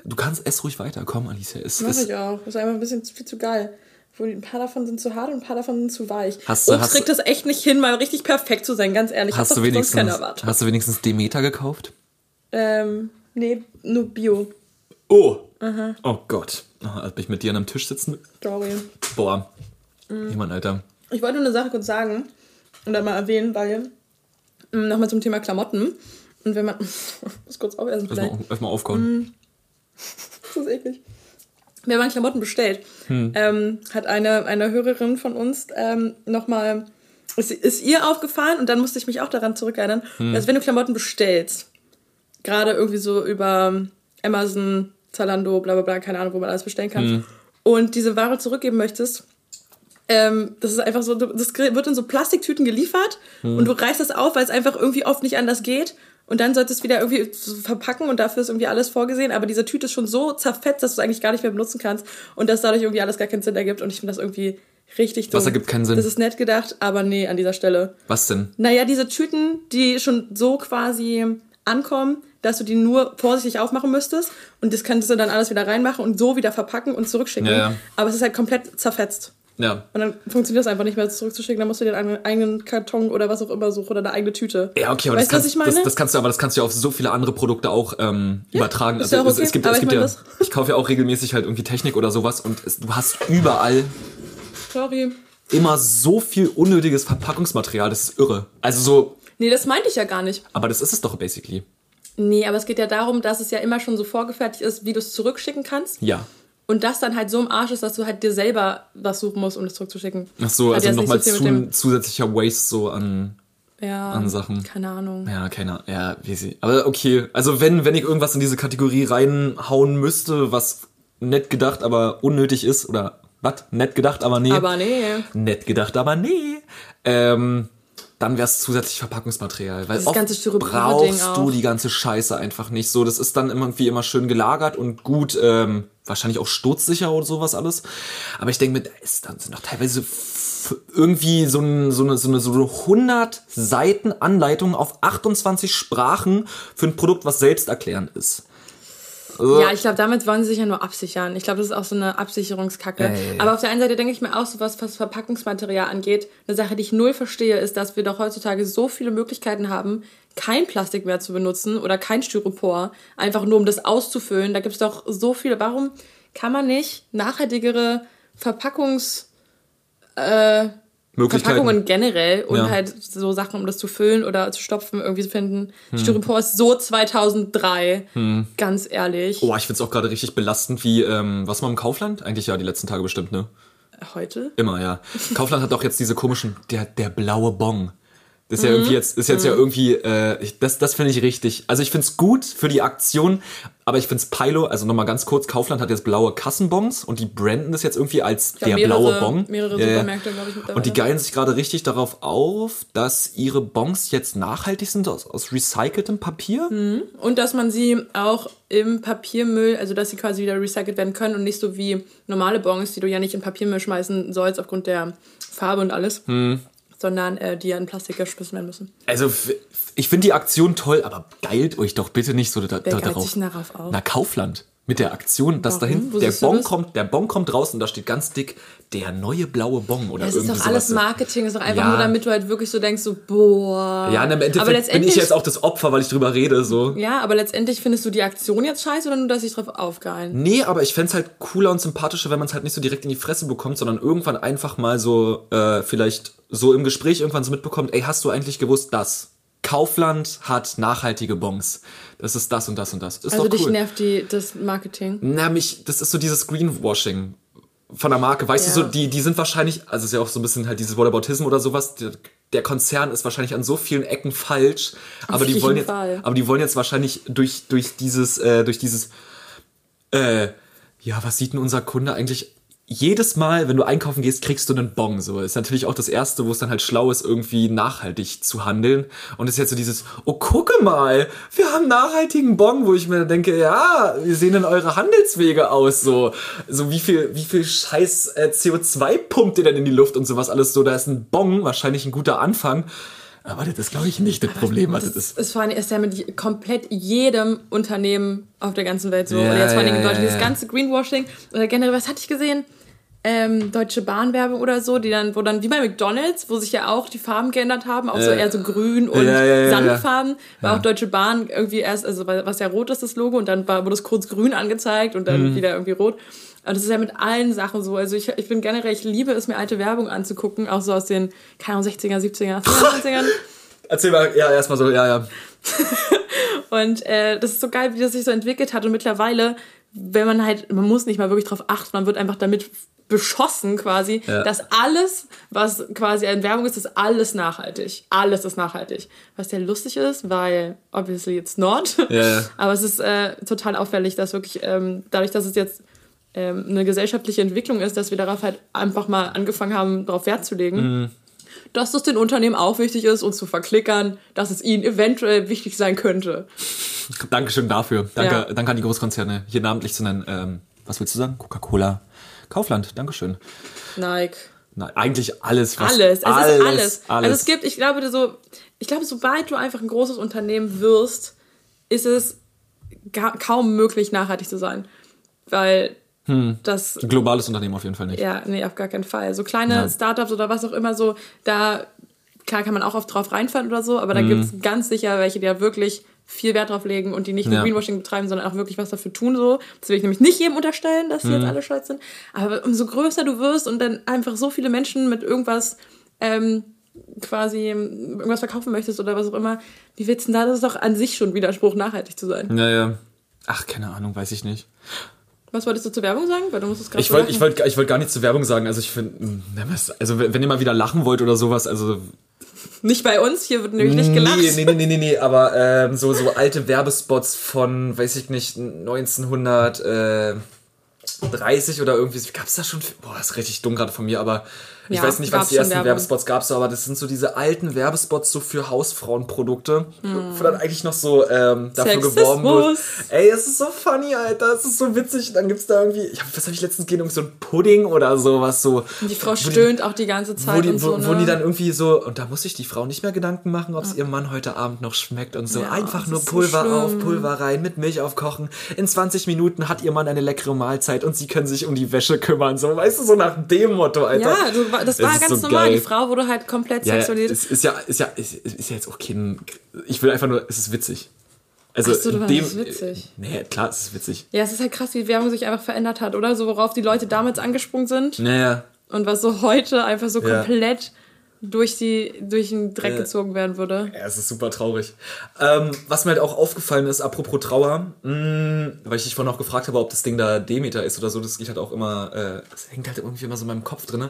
Du kannst es ruhig weiter. Komm, Alicia. Es Mach ich auch. Das ist einfach ein bisschen viel zu geil. Ein paar davon sind zu hart und ein paar davon sind zu weich. Hast du- Obst hast kriegt das echt nicht hin, mal richtig perfekt zu sein, ganz ehrlich. hast du wenigstens, hast du wenigstens Demeter gekauft? Ähm, Nee, nur Bio. Oh. Oh Gott. Oh, als ich mit dir an einem Tisch sitzen. Sorry. Boah. Mhm. Jemand, Alter. Ich wollte nur eine Sache kurz sagen und dann mal erwähnen, weil ähm, nochmal zum Thema Klamotten. Und wenn man. Ich muss kurz aufessen. Erstmal, erstmal aufkauen. Das ist eklig. Wenn man Klamotten bestellt, ähm, hat eine, eine Hörerin von uns ähm, nochmal, ist, ist ihr aufgefallen und dann musste ich mich auch daran zurückerinnern, dass wenn du Klamotten bestellst, gerade irgendwie so über Amazon, Zalando, bla bla bla, keine Ahnung, wo man alles bestellen kann, und diese Ware zurückgeben möchtest, ähm, das ist einfach so, das wird in so Plastiktüten geliefert und du reißt das auf, weil es einfach irgendwie oft nicht anders geht. Und dann solltest du es wieder irgendwie verpacken und dafür ist irgendwie alles vorgesehen. Aber diese Tüte ist schon so zerfetzt, dass du es eigentlich gar nicht mehr benutzen kannst und dass dadurch irgendwie alles gar keinen Sinn ergibt. Und ich finde das irgendwie richtig dumm. Was ergibt keinen Sinn? Das ist nett gedacht, aber nee, an dieser Stelle. Was denn? Naja, diese Tüten, die schon so quasi ankommen, dass du die nur vorsichtig aufmachen müsstest und das kannst du dann alles wieder reinmachen und so wieder verpacken und zurückschicken. Ja, ja. Aber es ist halt komplett zerfetzt. Ja. Und dann funktioniert das einfach nicht mehr zurückzuschicken. Dann musst du dir einen eigenen Karton oder was auch immer suchen oder eine eigene Tüte. Ja, okay, aber weißt das, kannst, ich meine? das, das kannst du, aber das kannst du ja auf so viele andere Produkte auch ähm, übertragen. ist ja auch es, okay, es gibt, aber es ich gibt meine ja, das- ich kaufe ja auch regelmäßig halt irgendwie Technik oder sowas und es, du hast überall Sorry. immer so viel unnötiges Verpackungsmaterial, das ist irre. Also so, Nee, das meinte ich ja gar nicht. aber das ist es doch basically. Nee, aber es geht ja darum, dass es ja immer schon so vorgefertigt ist, wie du es zurückschicken kannst. Ja. Und das dann halt so im Arsch ist, dass du halt dir selber was suchen musst, um das zurückzuschicken. Ach so, also nochmal viel zu, zusätzlicher Waste so an, ja, an Sachen. Keine Ahnung. Ja, keine Ja, wie sie. Aber okay. Also wenn, wenn ich irgendwas in diese Kategorie reinhauen müsste, was nett gedacht, aber unnötig ist, oder was? Nett gedacht, aber nee. Aber nee. Nett gedacht, aber nee. Ähm, dann wäre es zusätzlich Verpackungsmaterial. Weil Das oft brauchst auch. du die ganze Scheiße einfach nicht so. Das ist dann irgendwie immer schön gelagert und gut, ähm, wahrscheinlich auch sturzsicher oder sowas alles. Aber ich denke mir, da ist dann sind doch teilweise irgendwie so, ein, so, eine, so, eine, so eine 100 Seiten Anleitung auf 28 Sprachen für ein Produkt, was selbsterklärend ist. Ja, ich glaube, damit wollen sie sich ja nur absichern. Ich glaube, das ist auch so eine Absicherungskacke. Ey. Aber auf der einen Seite denke ich mir auch, so was, was Verpackungsmaterial angeht, eine Sache, die ich null verstehe, ist, dass wir doch heutzutage so viele Möglichkeiten haben, kein Plastik mehr zu benutzen oder kein Styropor, einfach nur um das auszufüllen. Da gibt es doch so viele. Warum kann man nicht nachhaltigere Verpackungs... Äh. Verpackungen generell und Ja. halt so Sachen, um das zu füllen oder zu stopfen, irgendwie zu finden. Hm. Styropor ist so 2003, ganz ehrlich. Oh, ich find's auch gerade richtig belastend, wie, ähm, was mal im Kaufland? Eigentlich ja, die letzten Tage bestimmt, ne? Heute? Immer, ja. Kaufland hat auch jetzt diese komischen, der, der blaue Bon. Das ist ja Mhm. irgendwie jetzt, ist jetzt ja irgendwie, äh, das, das finde ich richtig. Also ich find's gut für die Aktion, aber ich find's Pilo, also nochmal ganz kurz, Kaufland hat jetzt blaue Kassenbons und die branden das jetzt irgendwie als glaub, der mehrere- blaue Bon. mehrere Ja, ja. Supermärkte, glaub ich, mittlerweile. Und die geilen sich gerade richtig darauf auf, dass ihre Bons jetzt nachhaltig sind aus, aus recyceltem Papier. Und dass man sie auch im Papiermüll, also dass sie quasi wieder recycelt werden können und nicht so wie normale Bons, die du ja nicht in Papiermüll schmeißen sollst aufgrund der Farbe und alles, Hm. Sondern äh, die ja in Plastik geschmissen werden müssen. Also ich finde die Aktion toll, aber geilt euch doch bitte nicht so da, Wer da, geilt darauf. sich darauf auf? Na, Kaufland. Mit der Aktion, dass Warum? dahin der Bon das? kommt, der Bon kommt raus und da steht ganz dick der neue blaue Bon oder Es ist irgendwie doch alles. Marketing, ist doch einfach Ja. nur damit du halt wirklich so denkst, so, boah. Ja, und im aber Endeffekt bin letztendlich, ich jetzt auch das Opfer, weil ich drüber rede, so. Ja, aber letztendlich findest du die Aktion jetzt scheiße oder nur, dass ich drauf aufgeilen? Nee, aber ich fänd's halt cooler und sympathischer, wenn man es halt nicht so direkt in die Fresse bekommt, sondern irgendwann einfach mal so, äh, vielleicht so im Gespräch irgendwann so mitbekommt, ey, hast du eigentlich gewusst, dass Kaufland hat nachhaltige Bons. Das ist das und das und das. Ist Also doch dich cool. nervt die, das Marketing. Na, mich, das ist so dieses Greenwashing von der Marke. Weißt Ja. du, so, die, die sind wahrscheinlich, also ist ja auch so ein bisschen halt dieses Whataboutism oder sowas. Der, der Konzern ist wahrscheinlich an so vielen Ecken falsch, aber die wollen jetzt, Fall. aber die wollen jetzt wahrscheinlich durch, durch dieses, äh, durch dieses, äh, ja, was sieht denn unser Kunde eigentlich? Jedes Mal, wenn du einkaufen gehst, kriegst du einen Bon. So ist natürlich auch das erste, wo es dann halt schlau ist, irgendwie nachhaltig zu handeln. Und es ist jetzt so dieses, oh gucke mal, wir haben nachhaltigen Bon, wo ich mir denke, ja, wie sehen denn eure Handelswege aus? So, so wie viel, wie viel Scheiß äh, CO2 pumpt ihr denn in die Luft und sowas alles so? Da ist ein Bon wahrscheinlich ein guter Anfang. Aber das ist, glaube ich, nicht das Problem, was das ist. ist vor allem ist ja mit komplett jedem Unternehmen auf der ganzen Welt so. Ja, oder jetzt vor allem in ja, Deutschland. ja, Dieses ja. ganze Greenwashing oder generell, was hatte ich gesehen? Ähm, Deutsche Bahn-Werbung oder so, die dann, wo dann, wie bei McDonalds, wo sich ja auch die Farben geändert haben, auch so Äh, eher so grün und ja, ja, ja, Sandfarben, war auch Deutsche Bahn irgendwie erst, also was ja rot ist, das Logo, und dann war, wurde es kurz grün angezeigt und Mhm. dann wieder irgendwie rot. Und das ist ja mit allen Sachen so. Also ich, ich bin generell, ich liebe es, mir alte Werbung anzugucken, auch so aus den, keine Ahnung, 60er, 70er, 90ern. Erzähl mal, ja, erstmal so, ja, ja. Und äh, das ist so geil, wie das sich so entwickelt hat. Und mittlerweile, wenn man halt, man muss nicht mal wirklich drauf achten, man wird einfach damit beschossen quasi, Ja. dass alles, was quasi in Werbung ist, ist alles nachhaltig. Alles ist nachhaltig. Was ja lustig ist, weil obviously it's not. Ja. Aber es ist äh, total auffällig, dass wirklich ähm, dadurch, dass es jetzt ähm, eine gesellschaftliche Entwicklung ist, dass wir darauf halt einfach mal angefangen haben, darauf Wert zu legen. Mhm. Dass es den Unternehmen auch wichtig ist, uns zu verklickern, dass es ihnen eventuell wichtig sein könnte. Dankeschön dafür. Danke, Ja. danke an die Großkonzerne, hier namentlich zu nennen. Ähm, was willst du sagen? Coca-Cola, Kaufland, Dankeschön. Nike. Nein, eigentlich alles, was. Alles, es alles, ist alles. alles. Also es gibt, ich glaube, so, ich glaube, sobald du einfach ein großes Unternehmen wirst, ist es kaum möglich, nachhaltig zu sein. Weil das Ein globales Unternehmen auf jeden Fall nicht. Ja, nee, auf gar keinen Fall. So kleine Ja. Startups oder was auch immer so, da, klar kann man auch oft drauf reinfallen oder so, aber da gibt es ganz sicher welche, die da wirklich viel Wert drauf legen und die nicht nur Ja. Greenwashing betreiben, sondern auch wirklich was dafür tun so. Das will ich nämlich nicht jedem unterstellen, dass sie jetzt alle stolz sind. Aber umso größer du wirst und dann einfach so viele Menschen mit irgendwas ähm, quasi irgendwas verkaufen möchtest oder was auch immer, wie willst du denn da? Das ist doch an sich schon Widerspruch, nachhaltig zu sein. Ja, ja. Ach, keine Ahnung, weiß ich nicht. Was wolltest du zur Werbung sagen? Weil du musst es gerade Ich wollte ich wollt, ich wollt gar nichts zur Werbung sagen. Also ich finde, also wenn wenn ihr mal wieder lachen wollt oder sowas, also Nicht bei uns, hier wird nämlich nicht gelacht. Nee, nee, nee, nee, nee, nee, aber ähm, so, so alte Werbespots von, weiß ich nicht, 1930 oder irgendwie, gab's da schon, boah, das ist richtig dumm gerade von mir, aber ich Ja, weiß nicht, wann es die ersten Werbung. Werbespots gab, so, aber das sind so diese alten Werbespots so für Hausfrauenprodukte, Hm. wo dann eigentlich noch so ähm, dafür geworben wird. Ey, es ist so funny, Alter, es ist so witzig. Dann gibt's da irgendwie, ich hab, was habe ich letztens gesehen, irgendwie so ein Pudding oder sowas, so. Die Frau wo die- stöhnt auch die ganze Zeit wo die, und so, wo, ne? die dann irgendwie so, und da muss sich die Frau nicht mehr Gedanken machen, ob es ihrem Mann heute Abend noch schmeckt und so. Ja, Einfach nur so Pulver schlimm. auf, Pulver rein, mit Milch aufkochen. In 20 Minuten hat ihr Mann eine leckere Mahlzeit und sie können sich um die Wäsche kümmern. So, weißt du, so nach dem Motto, Alter. ja, also, das war ganz so normal. geil. Die Frau wurde halt komplett ja, sexualisiert. es ist ja, ist ja, ist, ist ja jetzt auch kein, ich will einfach nur, es ist witzig. Also, Ach so, du dem, witzig. Nee, klar, es ist witzig. Ja, es ist halt krass, wie Werbung sich einfach verändert hat, oder? So, worauf die Leute damals angesprungen sind Naja. und was so heute einfach so Ja. komplett durch, die, durch den Dreck Ja. gezogen werden würde. Ja, es ist super traurig. Ähm, was mir halt auch aufgefallen ist, apropos Trauer, mh, weil ich dich vorhin auch gefragt habe, ob das Ding da Demeter ist oder so, das geht halt auch immer, äh, das hängt halt irgendwie immer so in meinem Kopf drinne.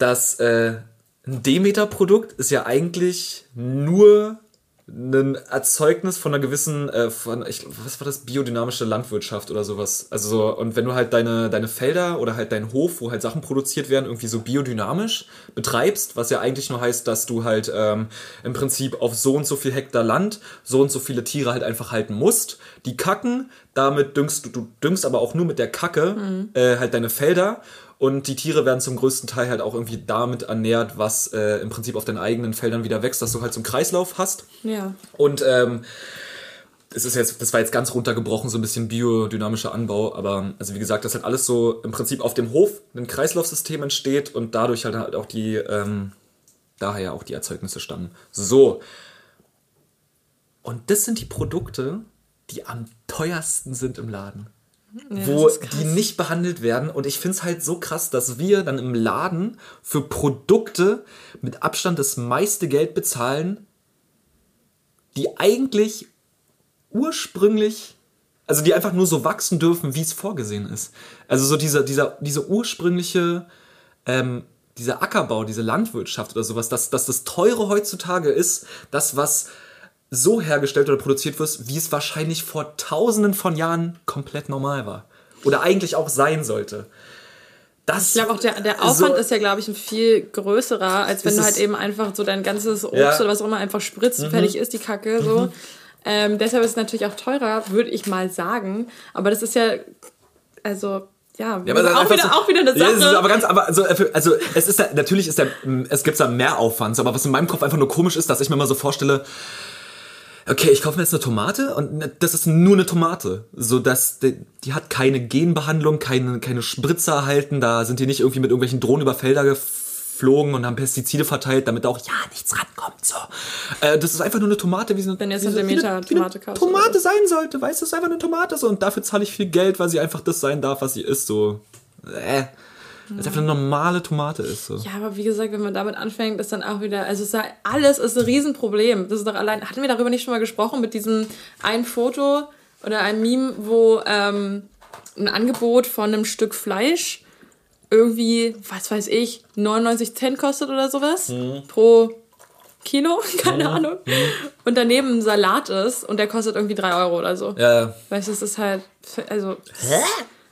Dass äh, ein Demeter-Produkt ist ja eigentlich nur ein Erzeugnis von einer gewissen, äh, von, ich, was war das, biodynamische Landwirtschaft oder sowas. Also so, und wenn du halt deine, deine Felder oder halt deinen Hof, wo halt Sachen produziert werden, irgendwie so biodynamisch betreibst, was ja eigentlich nur heißt, dass du halt ähm, im Prinzip auf so und so viel Hektar Land so und so viele Tiere halt einfach halten musst, die kacken, damit düngst du, du düngst aber auch nur mit der Kacke äh, halt deine Felder und die Tiere werden zum größten Teil halt auch irgendwie damit ernährt, was äh, im Prinzip auf deinen eigenen Feldern wieder wächst, dass du halt so einen Kreislauf hast. Ja. Und ähm, es ist jetzt, das war jetzt ganz runtergebrochen, so ein bisschen biodynamischer Anbau, aber also wie gesagt, das halt alles so im Prinzip auf dem Hof ein Kreislaufsystem entsteht und dadurch halt, halt auch die, ähm, daher auch die Erzeugnisse stammen. So. Und das sind die Produkte, die am teuersten sind im Laden ja wo die nicht behandelt werden. Und ich finde es halt so krass, dass wir dann im Laden für Produkte mit Abstand das meiste Geld bezahlen, die eigentlich ursprünglich, also die einfach nur so wachsen dürfen, wie es vorgesehen ist. Also so dieser, dieser, diese ursprüngliche, ähm, dieser Ackerbau, diese Landwirtschaft oder sowas, dass, dass das Teure heutzutage ist, das, was so hergestellt oder produziert wird, wie es wahrscheinlich vor tausenden von Jahren komplett normal war. Oder eigentlich auch sein sollte. Das Ich glaube auch, der, der Aufwand so- ist ja, glaube ich, ein viel größerer, als wenn du halt eben einfach so dein ganzes Obst Ja. Mhm. oder was auch immer einfach spritzt, fertig ist die Kacke, so. Ähm, deshalb ist es natürlich auch teurer, würde ich mal sagen. Aber das ist ja, also, ja, Ja, aber auch, wieder, so- auch wieder eine Ja, Sache. es ist aber ganz, aber also, also es ist ja, natürlich ist der, es gibt da mehr Aufwand, aber was in meinem Kopf einfach nur komisch ist, dass ich mir mal so vorstelle, okay, ich kaufe mir jetzt eine Tomate und ne- das ist nur eine Tomate. So dass die, die hat keine Genbehandlung, keine, keine Spritze erhalten, da sind die nicht irgendwie mit irgendwelchen Drohnen über Felder geflogen und haben Pestizide verteilt, damit auch ja nichts rankommt. So. Äh, das ist einfach nur eine Tomate, wie so Wenn jetzt wie eine so- wie Demeter wie eine Tomate Tomate sein sollte, weißt du, es ist einfach eine Tomate so und dafür zahle ich viel Geld, weil sie einfach das sein darf, was sie ist. So. Äh. Weil es einfach eine normale Tomate ist. So. Ja, aber wie gesagt, wenn man damit anfängt, ist dann auch wieder, also es ist ja, alles ist ein Riesenproblem. Das ist doch allein, hatten wir darüber nicht schon mal gesprochen, mit diesem ein Foto oder einem Meme, wo ähm, ein Angebot von einem Stück Fleisch irgendwie, was weiß ich, 99 Cent kostet oder sowas pro Kilo, keine Ahnung. Und daneben ein Salat ist und der kostet irgendwie 3 Euro oder so. Ja, Weißt du, es ist halt, also,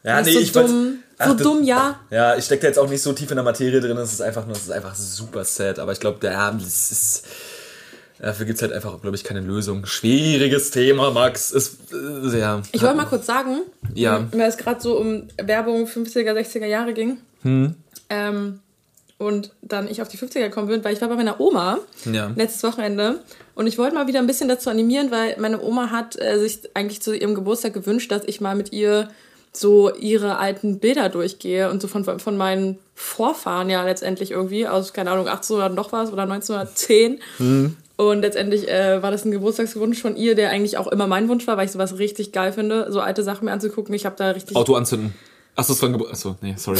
ja das ist so dumm, so dumm, ja. Ja, ich stecke da jetzt auch nicht so tief in der Materie drin. Es ist einfach nur, es ist einfach super sad. Aber ich glaube, ja, es ist. Dafür gibt es halt einfach, glaube ich, keine Lösung. Schwieriges Thema, Max. Ist äh, sehr. Ich wollte mal kurz sagen, Ja. weil es gerade so um Werbung 50er, 60er Jahre ging. Hm. Ähm, und dann ich auf die 50er gekommen bin, weil ich war bei meiner Oma Ja. letztes Wochenende und ich wollte mal wieder ein bisschen dazu animieren, weil meine Oma hat äh, sich eigentlich zu ihrem Geburtstag gewünscht, dass ich mal mit ihr so ihre alten Bilder durchgehe und so von, von meinen Vorfahren ja letztendlich irgendwie aus, keine Ahnung, 1800 noch was oder 1910. Hm. Und letztendlich äh, war das ein Geburtstagswunsch von ihr, der eigentlich auch immer mein Wunsch war, weil ich sowas richtig geil finde, so alte Sachen mir anzugucken. Ich habe da richtig Auto anzünden. Achso, es war ein Geburt. Achso, nee, sorry.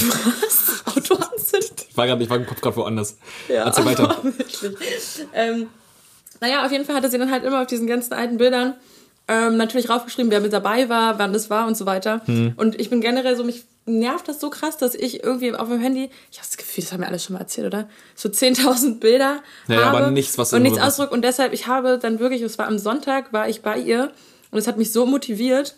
Auto anzünden. Ich war, grad, ich war im Kopf gerade woanders. Ja, Erzähl weiter. wirklich. Ähm, naja, auf jeden Fall hatte sie dann halt immer auf diesen ganzen alten Bildern ähm, natürlich raufgeschrieben, wer mit dabei war, wann das war und so weiter. Hm. Und ich bin generell so, mich nervt das so krass, dass ich irgendwie auf dem Handy, ich habe das Gefühl, das haben wir alle schon mal erzählt, oder? So 10.000 Bilder Ja, habe aber nichts, was und nichts ausdrückt. Und deshalb, ich habe dann wirklich, es war am Sonntag, war ich bei ihr und es hat mich so motiviert,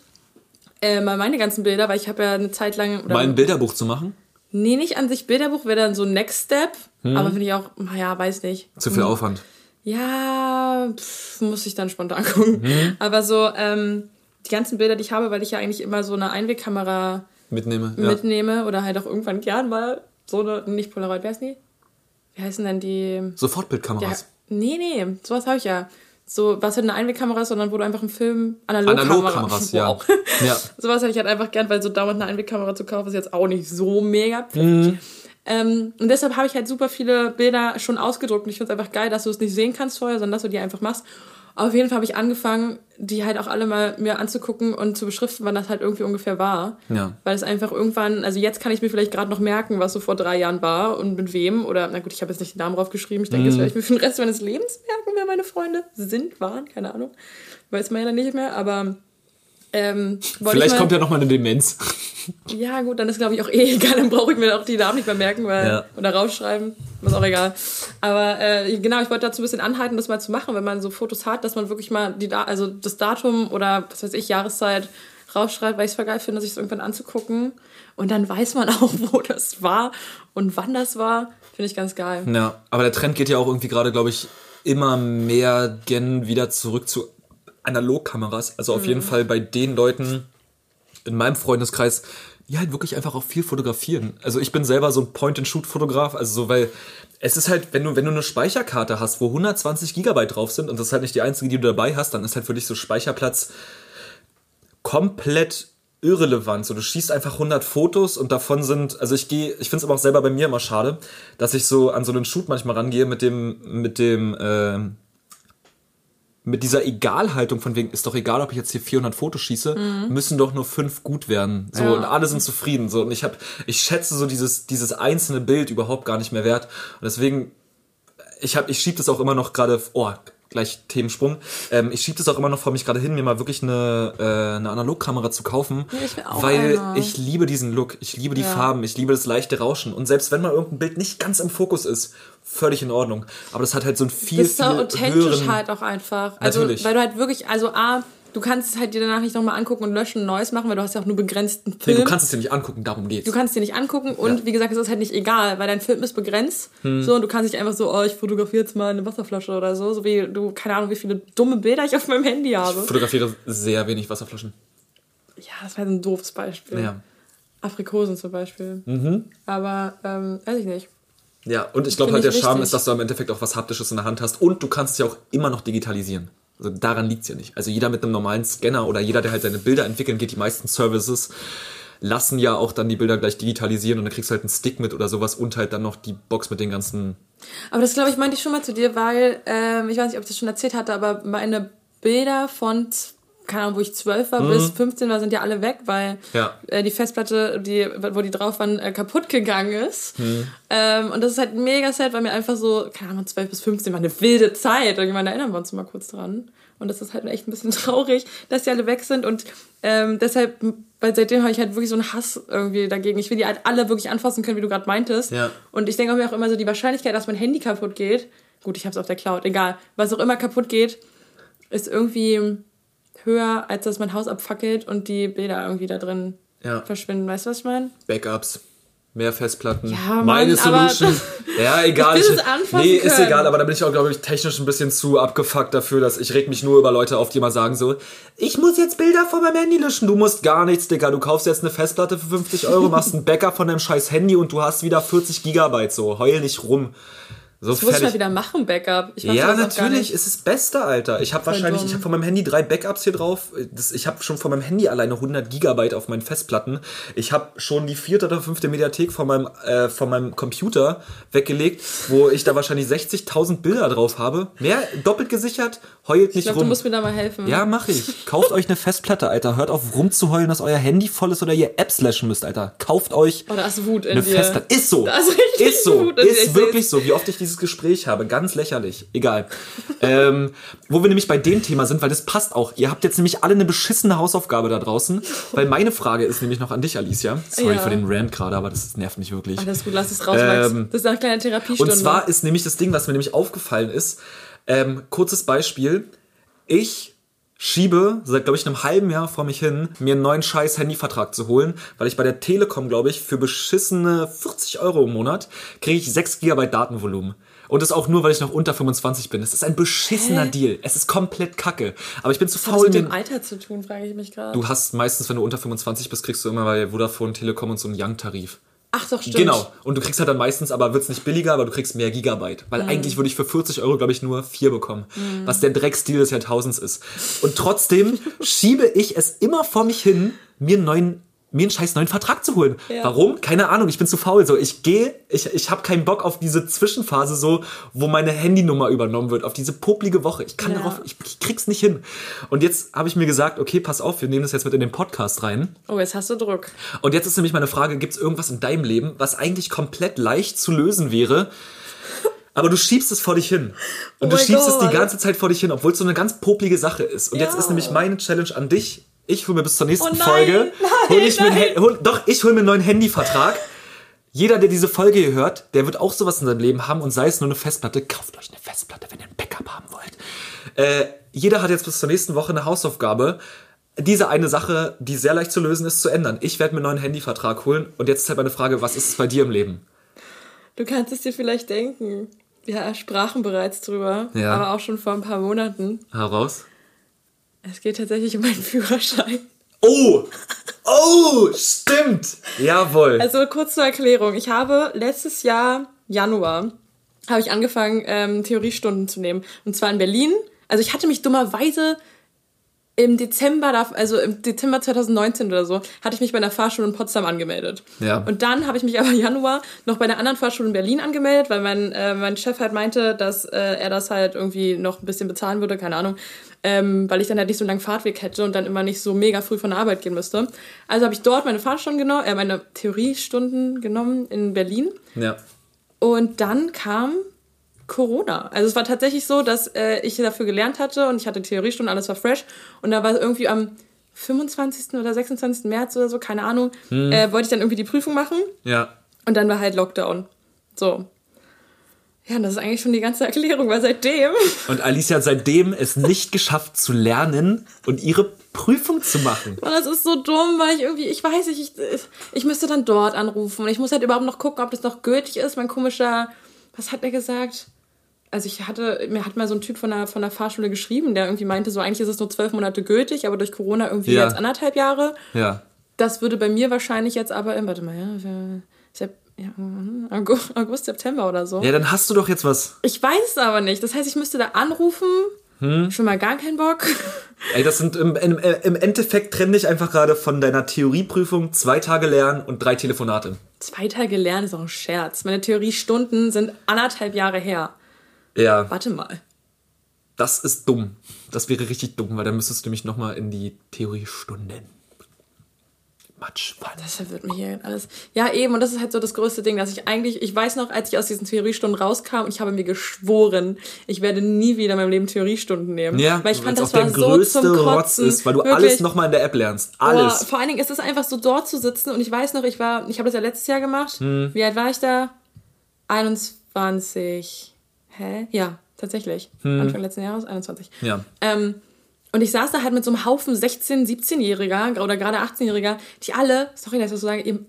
äh, mal meine ganzen Bilder, weil ich habe ja eine Zeit lang... Oder Mal ein Bilderbuch zu machen. Nee, nicht an sich Bilderbuch, wäre dann so Next Step. Hm. Aber finde ich auch, naja, weiß nicht. Zu viel Aufwand. Ja, pff, muss ich dann spontan gucken. Mhm. Aber so, ähm, die ganzen Bilder, die ich habe, weil ich ja eigentlich immer so eine Einwegkamera Mitnehme. Ja. mitnehme oder halt auch irgendwann gern mal so eine, nicht Polaroid, wer ist die? Wie heißen denn die? Ja, Sofortbildkameras. nee, nee, sowas habe ich ja. So, was halt eine Einwegkamera ist, sondern wo du einfach einen Film Analogkamera. Analogkameras, ja. Wow. Ja. Sowas hätte ich halt einfach gern, weil so dauernd eine Einwegkamera zu kaufen ist jetzt auch nicht so mega. Mhm. Ähm, und deshalb habe ich halt super viele Bilder schon ausgedruckt. Und ich finde es einfach geil, dass du es nicht sehen kannst vorher, sondern dass du die einfach machst. Auf jeden Fall habe ich angefangen, die halt auch alle mal mir anzugucken und zu beschriften, wann das halt irgendwie ungefähr war. Ja. Weil es einfach irgendwann, also jetzt kann ich mir vielleicht gerade noch merken, was so vor drei Jahren war und mit wem. Oder, na gut, ich habe jetzt nicht den Namen draufgeschrieben. Ich denke, das werde ich mir für den Rest meines Lebens merken, wer meine Freunde sind, waren, keine Ahnung. Weiß man ja dann nicht mehr, aber. Ähm, Vielleicht ich mal, kommt ja noch mal eine Demenz. ja, gut, dann ist glaube ich auch eh egal, dann brauche ich mir auch die Namen nicht mehr merken weil, Ja. oder rausschreiben, ist auch egal. Aber äh, genau, ich wollte dazu ein bisschen anhalten, das mal zu machen, wenn man so Fotos hat, dass man wirklich mal die also das Datum oder was weiß ich, Jahreszeit rausschreibt, weil ich es voll geil finde, sich das irgendwann anzugucken. Und dann weiß man auch, wo das war und wann das war. Finde ich ganz geil. Ja, aber der Trend geht ja auch irgendwie gerade, glaube ich, immer mehr gen wieder zurück zu Analogkameras. Also auf jeden Fall bei den Leuten in meinem Freundeskreis, die halt wirklich einfach auch viel fotografieren. Also ich bin selber so ein Point-and-Shoot-Fotograf, also so, weil es ist halt, wenn du, wenn du eine Speicherkarte hast, wo 120 Gigabyte drauf sind und das ist halt nicht die einzige, die du dabei hast, dann ist halt für dich so Speicherplatz komplett irrelevant. So, du schießt einfach 100 Fotos und davon sind, also ich gehe, ich finde es aber auch selber bei mir immer schade, dass ich so an so einen Shoot manchmal rangehe mit dem, mit dem, ähm, mit dieser Egalhaltung von wegen, ist doch egal, ob ich jetzt hier 400 Fotos schieße, müssen doch nur fünf gut werden. So, Ja. und alle sind zufrieden. So, und ich habe, ich schätze so dieses, dieses einzelne Bild überhaupt gar nicht mehr wert. Und deswegen, ich habe, ich schieb das auch immer noch gerade, oh, gleich Themensprung. Ähm, ich schieb das auch immer noch vor mich gerade hin, mir mal wirklich eine, äh, eine Analogkamera zu kaufen, Ja, ich weil eine. ich liebe diesen Look, ich liebe die Ja. Farben, ich liebe das leichte Rauschen. Und selbst wenn mal irgendein Bild nicht ganz im Fokus ist, völlig in Ordnung. Aber das hat halt so ein viel, Das ist so viel authentisch höheren, halt auch einfach. Also, Natürlich. weil du halt wirklich, also A, du kannst es halt dir danach nicht nochmal angucken und löschen und Neues machen, weil du hast ja auch nur begrenzten Nee, Film. du kannst es dir nicht angucken, darum geht's. Du kannst dir nicht angucken und Ja. wie gesagt, es ist halt nicht egal, weil dein Film ist begrenzt. So, und du kannst nicht einfach so, oh, ich fotografiere jetzt mal eine Wasserflasche oder so, so wie du, keine Ahnung, wie viele dumme Bilder ich auf meinem Handy habe. fotografiere sehr wenig Wasserflaschen. Ja, das war jetzt ein doofes Beispiel. Ja. Mhm. Aprikosen zum Beispiel. Aber, ähm, weiß ich nicht. Ja, und ich glaube halt, der ich Charme ist, dass du am Endeffekt auch was Haptisches in der Hand hast und du kannst es ja auch immer noch digitalisieren. Also daran liegt's ja nicht. Also jeder mit einem normalen Scanner oder jeder, der halt seine Bilder entwickeln geht, die meisten Services lassen ja auch dann die Bilder gleich digitalisieren und dann kriegst du halt einen Stick mit oder sowas und halt dann noch die Box mit den ganzen. Aber das glaube ich meinte ich schon mal zu dir, weil ähm, ich weiß nicht, ob ich das schon erzählt hatte, aber meine Bilder von keine Ahnung, wo ich 12 war bis 15 war, sind ja alle weg, weil Ja. äh, die Festplatte, die, wo die drauf waren, äh, kaputt gegangen ist. Ähm, und das ist halt mega sad, weil mir einfach so, keine Ahnung, 12 bis 15 war eine wilde Zeit. Irgendwann erinnern wir uns mal kurz dran. Und das ist halt echt ein bisschen traurig, dass die alle weg sind. Und ähm, deshalb, weil seitdem habe ich halt wirklich so einen Hass irgendwie dagegen. Ich will die halt alle wirklich anfassen können, wie du gerade meintest. Ja. Und ich denke mir auch immer so, die Wahrscheinlichkeit, dass mein Handy kaputt geht, gut, ich habe es auf der Cloud, egal, was auch immer kaputt geht, ist irgendwie höher, als dass mein Haus abfackelt und die Bilder irgendwie da drin Ja. verschwinden. Weißt du, was ich meine? Backups. Mehr Festplatten. Ja, Meine Mann, Solution. ja, egal. Ich will es anfassen nee, ist können. egal, aber da bin ich auch, glaube ich, technisch ein bisschen zu abgefuckt dafür, dass ich reg mich nur über Leute auf, die mal sagen so, ich muss jetzt Bilder von meinem Handy löschen. Du musst gar nichts, Digga. Du kaufst jetzt eine Festplatte für 50 Euro, machst ein Backup von deinem scheiß Handy und du hast wieder 40 Gigabyte. So, heul nicht rum. So Das muss ich mal wieder machen, Backup. Ja, natürlich, nicht. ist das Beste, Alter. Ich habe wahrscheinlich, dumm. ich habe von meinem Handy drei Backups hier drauf. Das, ich habe schon von meinem Handy alleine 100 Gigabyte auf meinen Festplatten. Ich habe schon die vierte oder fünfte Mediathek von meinem, äh, von meinem Computer weggelegt, wo ich da wahrscheinlich 60.000 Bilder drauf habe. Mehr doppelt gesichert, heult Ich nicht glaube, du rum. musst mir da mal helfen. Ja, mach ich. Kauft euch eine Festplatte, Alter. Hört auf rumzuheulen, dass euer Handy voll ist oder ihr Apps löschen müsst, Alter. Kauft euch Oh, da ist Wut in eine dir. Festplatte. Ist so. Da ist richtig ist so. Wut in dir. Ist wirklich so. Wie oft ich dieses Gespräch habe. Ganz lächerlich. Egal. ähm, wo wir nämlich bei dem Thema sind, weil das passt auch. Ihr habt jetzt nämlich alle eine beschissene Hausaufgabe da draußen. Weil meine Frage ist nämlich noch an dich, Alicia. Sorry Ja. für den Rant gerade, aber das nervt mich wirklich. Alles gut, lass es raus, Max. Ähm, Das ist eine kleine Therapiestunde. Und zwar ist nämlich das Ding, was mir nämlich aufgefallen ist, ähm, kurzes Beispiel. Ich schiebe seit, glaube ich, einem halben Jahr vor mich hin, mir einen neuen scheiß Handyvertrag zu holen, weil ich bei der Telekom, glaube ich, für beschissene 40 Euro im Monat kriege ich 6 GB Datenvolumen. Und das auch nur, weil ich noch unter 25 bin. Das ist ein beschissener Hä? Deal. Es ist komplett kacke. Aber ich bin zu Was hat faul, das mit dem Alter zu tun, frage ich mich gerade. Du hast meistens, wenn du unter 25 bist, kriegst du immer bei Vodafone, Telekom und so einen Young-Tarif. Ach doch, stimmt. Genau. Und du kriegst halt dann meistens, aber wird's nicht billiger, aber du kriegst mehr Gigabyte. Weil eigentlich würde ich für 40 Euro, glaube ich, nur vier bekommen. Was der Drecksdeal des Jahrtausends ist. Und trotzdem schiebe ich es immer vor mich hin, mir einen neuen mir einen scheiß neuen Vertrag zu holen. Ja. Warum? Keine Ahnung, ich bin zu faul. So, ich gehe, ich, ich habe keinen Bock auf diese Zwischenphase so, wo meine Handynummer übernommen wird, auf diese poplige Woche. Ich kann Ja. darauf, ich, ich krieg's nicht hin. Und jetzt habe ich mir gesagt, okay, pass auf, wir nehmen das jetzt mit in den Podcast rein. Oh, jetzt hast du Druck. Und jetzt ist nämlich meine Frage, gibt es irgendwas in deinem Leben, was eigentlich komplett leicht zu lösen wäre, aber du schiebst es vor dich hin. Und Oh du schiebst es Gott. die ganze Zeit vor dich hin, obwohl es so eine ganz poplige Sache ist. Und jetzt Ja. ist nämlich meine Challenge an dich. Ich hole mir bis zur nächsten Oh nein, Folge, nein, hol ich mir nein. Hand- hol, doch, ich hole mir einen neuen Handyvertrag. Jeder, der diese Folge hier hört, der wird auch sowas in seinem Leben haben und sei es nur eine Festplatte. Kauft euch eine Festplatte, wenn ihr ein Backup haben wollt. Äh, jeder hat jetzt bis zur nächsten Woche eine Hausaufgabe, diese eine Sache, die sehr leicht zu lösen ist, zu ändern. Ich werde mir einen neuen Handyvertrag holen und jetzt ist halt meine Frage, was ist es bei dir im Leben? Du kannst es dir vielleicht denken. Wir sprachen bereits drüber, Ja. aber auch schon vor ein paar Monaten. Heraus? Es geht tatsächlich um meinen Führerschein. Oh! Oh! Stimmt! Jawohl. Also kurz zur Erklärung. Ich habe letztes Jahr, Januar, habe ich angefangen, ähm, Theoriestunden zu nehmen. Und zwar in Berlin. Also ich hatte mich dummerweise im Dezember, also im Dezember 2019 oder so, hatte ich mich bei einer Fahrschule in Potsdam angemeldet. Ja. Und dann habe ich mich aber Januar noch bei einer anderen Fahrschule in Berlin angemeldet, weil mein, äh, mein Chef halt meinte, dass äh, er das halt irgendwie noch ein bisschen bezahlen würde, keine Ahnung, ähm, weil ich dann halt nicht so einen langen Fahrtweg hätte und dann immer nicht so mega früh von der Arbeit gehen müsste. Also habe ich dort meine Fahrstunden genommen, äh, meine Theoriestunden genommen in Berlin. ja. Und dann kam Corona. Also es war tatsächlich so, dass äh, ich dafür gelernt hatte und ich hatte Theoriestunden, alles war fresh. Und da war irgendwie am 25. oder 26. März oder so, keine Ahnung, äh, wollte ich dann irgendwie die Prüfung machen. Ja. Und dann war halt Lockdown. So. Ja, und das ist eigentlich schon die ganze Erklärung, weil seitdem. Und Alicia hat seitdem es nicht geschafft zu lernen und ihre Prüfung zu machen. Und das ist so dumm, weil ich irgendwie, ich weiß nicht, ich, ich müsste dann dort anrufen und ich muss halt überhaupt noch gucken, ob das noch gültig ist. Mein komischer, was hat er gesagt? Also ich hatte, mir hat mal so ein Typ von der, von der Fahrschule geschrieben, der irgendwie meinte, so eigentlich ist es nur zwölf Monate gültig, aber durch Corona irgendwie Ja. jetzt anderthalb Jahre. Ja. Das würde bei mir wahrscheinlich jetzt aber, warte mal, ja, mhm, August, August, September oder so. Ja, dann hast du doch jetzt was. Ich weiß es aber nicht. Das heißt, ich müsste da anrufen Schon mal gar keinen Bock. Ey, das sind im, im, im Endeffekt trenne ich einfach gerade von deiner Theorieprüfung zwei Tage lernen und drei Telefonate. Zwei Tage lernen ist auch ein Scherz. Meine Theoriestunden sind anderthalb Jahre her. Ja, Warte mal. das ist dumm. Das wäre richtig dumm, weil dann müsstest du nämlich nochmal in die Theoriestunden. Matsch. Das verwirrt mich hier alles. Ja, eben, und das ist halt so das größte Ding, dass ich eigentlich, ich weiß noch, als ich aus diesen Theoriestunden rauskam, ich habe mir geschworen, ich werde nie wieder in meinem Leben Theoriestunden nehmen. Ja, weil ich fand, das war so zum Rotz Kotzen. ist, weil du Wirklich. alles nochmal in der App lernst. Alles. Boah, vor allen Dingen ist es einfach so dort zu sitzen und ich weiß noch, ich war, ich habe das ja letztes Jahr gemacht. Hm. Wie alt war ich da? 21. Hä? Ja, tatsächlich. Anfang letzten Jahres, 21. Hm. Ja. Ähm, und ich saß da halt mit so einem Haufen 16-, 17-Jähriger oder gerade 18-Jähriger, die alle, sorry, dass ich das so sage, ihr,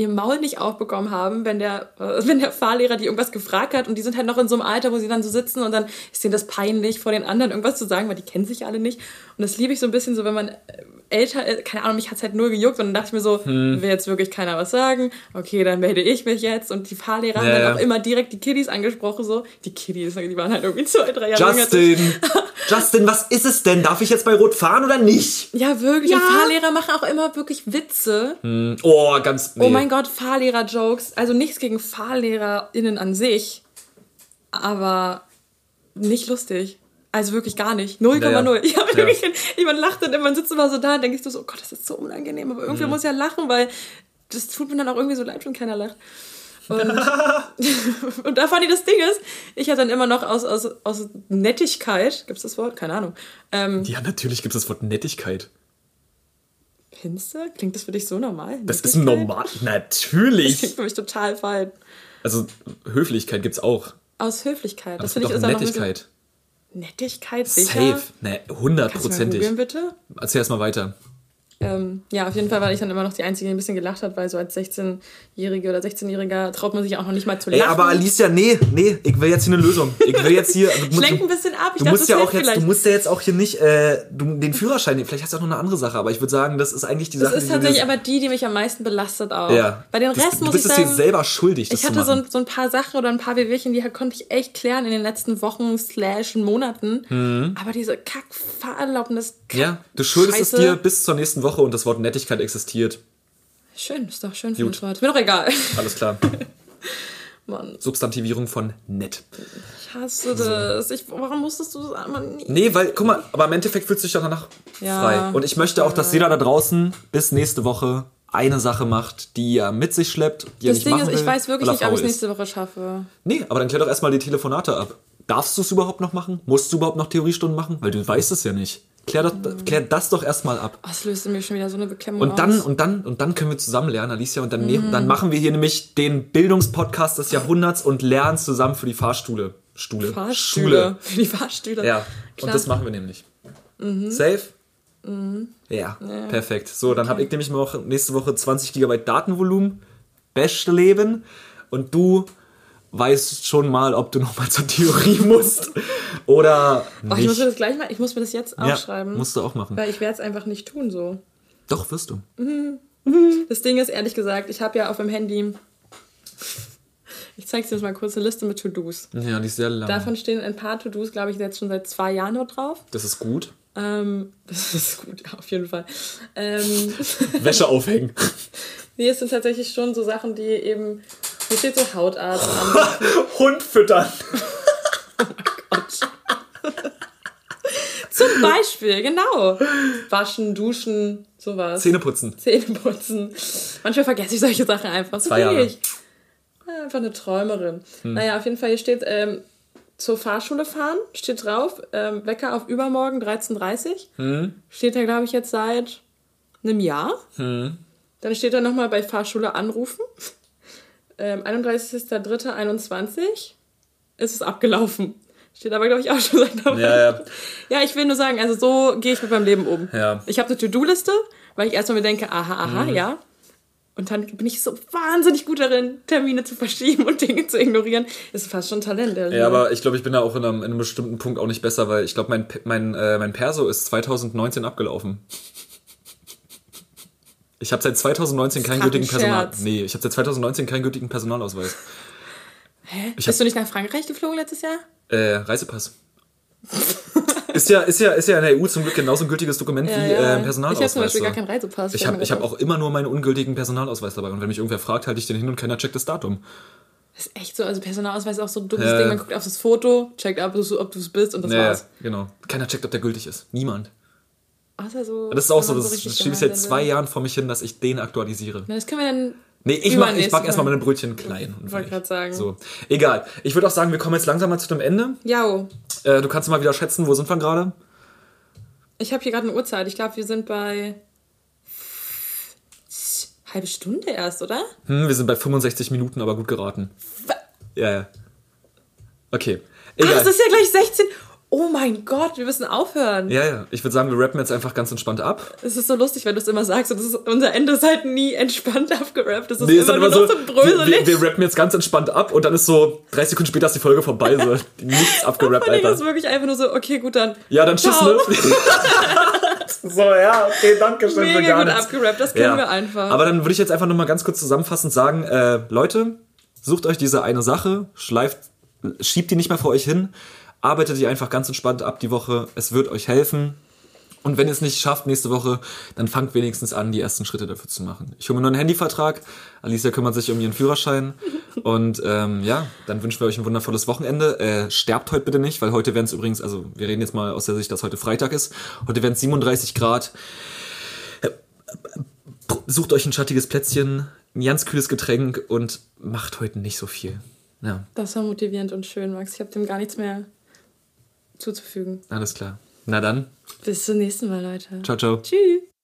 ihr Maul nicht aufbekommen haben, wenn der, äh, wenn der Fahrlehrer die irgendwas gefragt hat und die sind halt noch in so einem Alter, wo sie dann so sitzen und dann ist denen das peinlich, vor den anderen irgendwas zu sagen, weil die kennen sich alle nicht. Und das liebe ich so ein bisschen so, wenn man äh, älter ist, keine Ahnung, mich hat's halt nur gejuckt und dann dachte ich mir so, Hm. will jetzt wirklich keiner was sagen? Okay, dann melde ich mich jetzt. Und die Fahrlehrer haben Ja, dann ja. auch immer direkt die Kiddies angesprochen, so. Die Kiddies, die waren halt irgendwie zwei, drei Jahre jünger als ich. Justin, was ist es denn? Darf ich jetzt bei Rot fahren oder nicht? Ja, wirklich. Ja. Und Fahrlehrer machen auch immer wirklich Witze. Oh, ganz. Nee. Oh mein Gott, Fahrlehrer-Jokes. Also nichts gegen FahrlehrerInnen an sich, aber nicht lustig. Also wirklich gar nicht. 0,0. Ja, ja. Ich habe Ja. wirklich, jemand lacht dann immer und sitzt immer so da und denkst du so, oh Gott, das ist so unangenehm. Aber Mhm. irgendwer muss ja lachen, weil das tut mir dann auch irgendwie so leid, wenn keiner lacht. Und, und da fand ich das Ding ist, ich hatte dann immer noch aus, aus, aus Nettigkeit, gibt's das Wort? Keine Ahnung. Ähm, Ja, natürlich gibt es das Wort Nettigkeit. Finster? Klingt das für dich so normal? Das ist normal. Das klingt Natürlich. für mich total fein. Also, Höflichkeit gibt's auch. Aus Höflichkeit. Aber Das es finde gibt ich ist Nettigkeit. Nettigkeit, sicher. Safe. Ne, Kannst du mal hundertprozentig. bitte? Erzähl erst mal weiter. Ähm, ja, auf jeden Fall war ich dann immer noch die Einzige, die ein bisschen gelacht hat, weil so als 16-Jährige oder 16-Jähriger traut man sich auch noch nicht mal zu Ey, lachen. aber Alicia, nee, nee, ich will jetzt hier eine Lösung. Ich will jetzt hier. Du, ich lenke ein bisschen ab. Ich du dachte, musst das ja auch jetzt, du vielleicht. musst ja jetzt auch hier nicht äh, du, den Führerschein, vielleicht hast du auch noch eine andere Sache, aber ich würde sagen, das ist eigentlich die Das Sache, ist die du tatsächlich aber die, die mich am meisten belastet auch. ja. Bei den Das- Rest du muss bist ich es sagen, dir selber schuldig, das ich hatte so ein, so ein paar Sachen oder ein paar Wehwehchen, die konnte ich echt klären in den letzten Wochen slash Monaten. Aber diese Kack-Fahrerlaubnis, Kack Mhm. ja, du schuldest Scheiße. es dir bis zur nächsten Woche und das Wort Nettigkeit existiert. Schön, ist doch schön für Gut. das Wort. Ist mir doch egal. Alles klar. Mann, Substantivierung von nett. ich hasse das. Ich, warum musstest du das immer nie? Nee, weil, guck mal, aber im Endeffekt fühlst du dich doch danach Ja. frei. Und ich möchte auch, dass jeder da draußen bis nächste Woche eine Sache macht, die er mit sich schleppt, die er Das nicht Ding machen ist, ich weiß wirklich er nicht, ob ich es nächste Woche schaffe. Nee, aber dann klär doch erstmal die Telefonate ab. Darfst du es überhaupt noch machen? Musst du überhaupt noch Theoriestunden machen? Weil du weißt es ja nicht. Klär, doch, klär das doch erstmal ab. Oh, das löst mir schon wieder so eine Beklemmung Und dann, aus. und dann, und dann können wir zusammen lernen, Alicia. Und dann, Mhm. ne- dann machen wir hier nämlich den Bildungspodcast des Jahrhunderts und lernen zusammen für die Fahrstule. Stule. Fahrstühle. Für die Fahrstühle. Ja. Und Klar. Mhm. das machen wir nämlich. Safe? Ja, perfekt. So, dann habe ich nämlich noch nächste Woche 20 GB Datenvolumen. Beste Leben. Und du weißt schon mal, ob du nochmal zur Theorie musst. Oder Oh, ich muss mir nicht. das gleich mal, ich muss mir das jetzt Ja, aufschreiben. musst du auch machen. weil ich werde es einfach nicht tun so. Doch, wirst du. Das Ding ist, ehrlich gesagt, ich habe ja auf dem Handy, ich zeige dir jetzt mal kurz eine Liste mit To-Dos. Ja, die ist sehr lang. Davon stehen ein paar To-Dos, glaube ich, jetzt schon seit zwei Jahren nur drauf. das ist gut. Ähm, das ist gut, ja, auf jeden Fall. Ähm, Wäsche aufhängen. nee, es sind tatsächlich schon so Sachen, die eben, hier steht so Hautarzt. Hund füttern. Zum Beispiel, genau. Waschen, duschen, sowas. Zähne putzen. Zähne putzen. Manchmal vergesse ich solche Sachen einfach. So Zwei Jahre. ich. Einfach eine Träumerin. Naja, auf jeden Fall, hier steht ähm, zur Fahrschule fahren, steht drauf, ähm, Wecker auf übermorgen 13.30 Uhr. Steht da, glaube ich, jetzt seit einem Jahr. Dann steht da nochmal bei Fahrschule anrufen. Ähm, 31.03.21 ist es abgelaufen. Steht aber, glaube ich, auch schon seit Ja, ja. ja, ich will nur sagen, also so gehe ich mit meinem Leben um. Ja. Ich habe eine To-Do-Liste, weil ich erstmal mir denke, aha, aha, Mhm. ja. Und dann bin ich so wahnsinnig gut darin, Termine zu verschieben und Dinge zu ignorieren. Ist fast schon Talent. ehrlich Ja, aber ich glaube, ich bin da auch in einem, in einem bestimmten Punkt auch nicht besser, weil ich glaube, mein, mein, äh, mein Perso ist 2019 abgelaufen. Ich habe seit 2019 keinen gültigen Personal. Nee, ich habe seit 2019 keinen gültigen Personalausweis. Hä? ich Bist du nicht nach Frankreich geflogen letztes Jahr? Äh, Reisepass. Ist ja, ist ja, ist ja in der EU zum Glück genauso ein gültiges Dokument wie äh, Ich habe Personalausweis. zum Beispiel gar keinen Reisepass. Ich habe hab auch immer nur meinen ungültigen Personalausweis dabei. Und wenn mich irgendwer fragt, halte ich den hin und keiner checkt das Datum. Das ist echt so, also Personalausweis ist auch so ein dummes Ja. Ding. Man guckt auf das Foto, checkt ab, ob du es bist und das Ja, war's. genau. Keiner checkt, ob der gültig ist. Niemand. Außer so. Das ist auch so, das richtig schiebe ich seit zwei. Jahren vor mich hin, dass ich den aktualisiere. Na, das können wir dann. Nee, ich, mach, ich back erstmal Mal. meine Brötchen klein. Wollte grad sagen. So. Egal. Ich würde auch sagen, wir kommen jetzt langsam mal zu dem Ende. Ja, Äh, du kannst mal wieder schätzen, wo sind wir gerade? ich habe hier gerade eine Uhrzeit. Ich glaube, wir sind bei. Halbe Stunde erst, oder? Hm, wir sind bei 65 Minuten, aber gut geraten. Wa- Ja, ja. Okay. Ach, Egal. es ist ja gleich 16. Oh mein Gott, wir müssen aufhören. ja, ja. Ich würde sagen, wir rappen jetzt einfach ganz entspannt ab. Es ist so lustig, wenn du es immer sagst. Und das ist, unser Ende ist halt nie entspannt abgerappt. Es ist Nee, ist immer dann nur immer noch so, so wir, bröselig. wir, wir rappen jetzt ganz entspannt ab und dann ist so, drei Sekunden später ist die Folge vorbei, so nichts abgerappt, Vor allem ist Alter. wirklich einfach nur so, okay, gut, dann. Ja, dann tschüss, ne? so, ja, okay, danke schön für Mega gar gut nichts. abgerappt, das können wir einfach. Aber dann würde ich jetzt einfach nochmal ganz kurz zusammenfassend sagen, äh, Leute, sucht euch diese eine Sache, schleift, schiebt die nicht mehr vor euch hin, arbeitet die einfach ganz entspannt ab die Woche, es wird euch helfen. Und wenn ihr es nicht schafft nächste Woche, dann fangt wenigstens an, die ersten Schritte dafür zu machen. Ich hole mir nur einen Handyvertrag. Alicia kümmert sich um ihren Führerschein. Und ähm, ja, dann wünschen wir euch ein wundervolles Wochenende. Äh, sterbt heute bitte nicht, weil heute werden es übrigens, also wir reden jetzt mal aus der Sicht, dass heute Freitag ist. Heute werden es 37 Grad. Sucht euch ein schattiges Plätzchen, ein ganz kühles Getränk und macht heute nicht so viel. Ja, Das war motivierend und schön, Max. Ich habe dem gar nichts mehr zuzufügen. alles klar. Na dann, Bis zum nächsten Mal, Leute. ciao, ciao. Tschüss.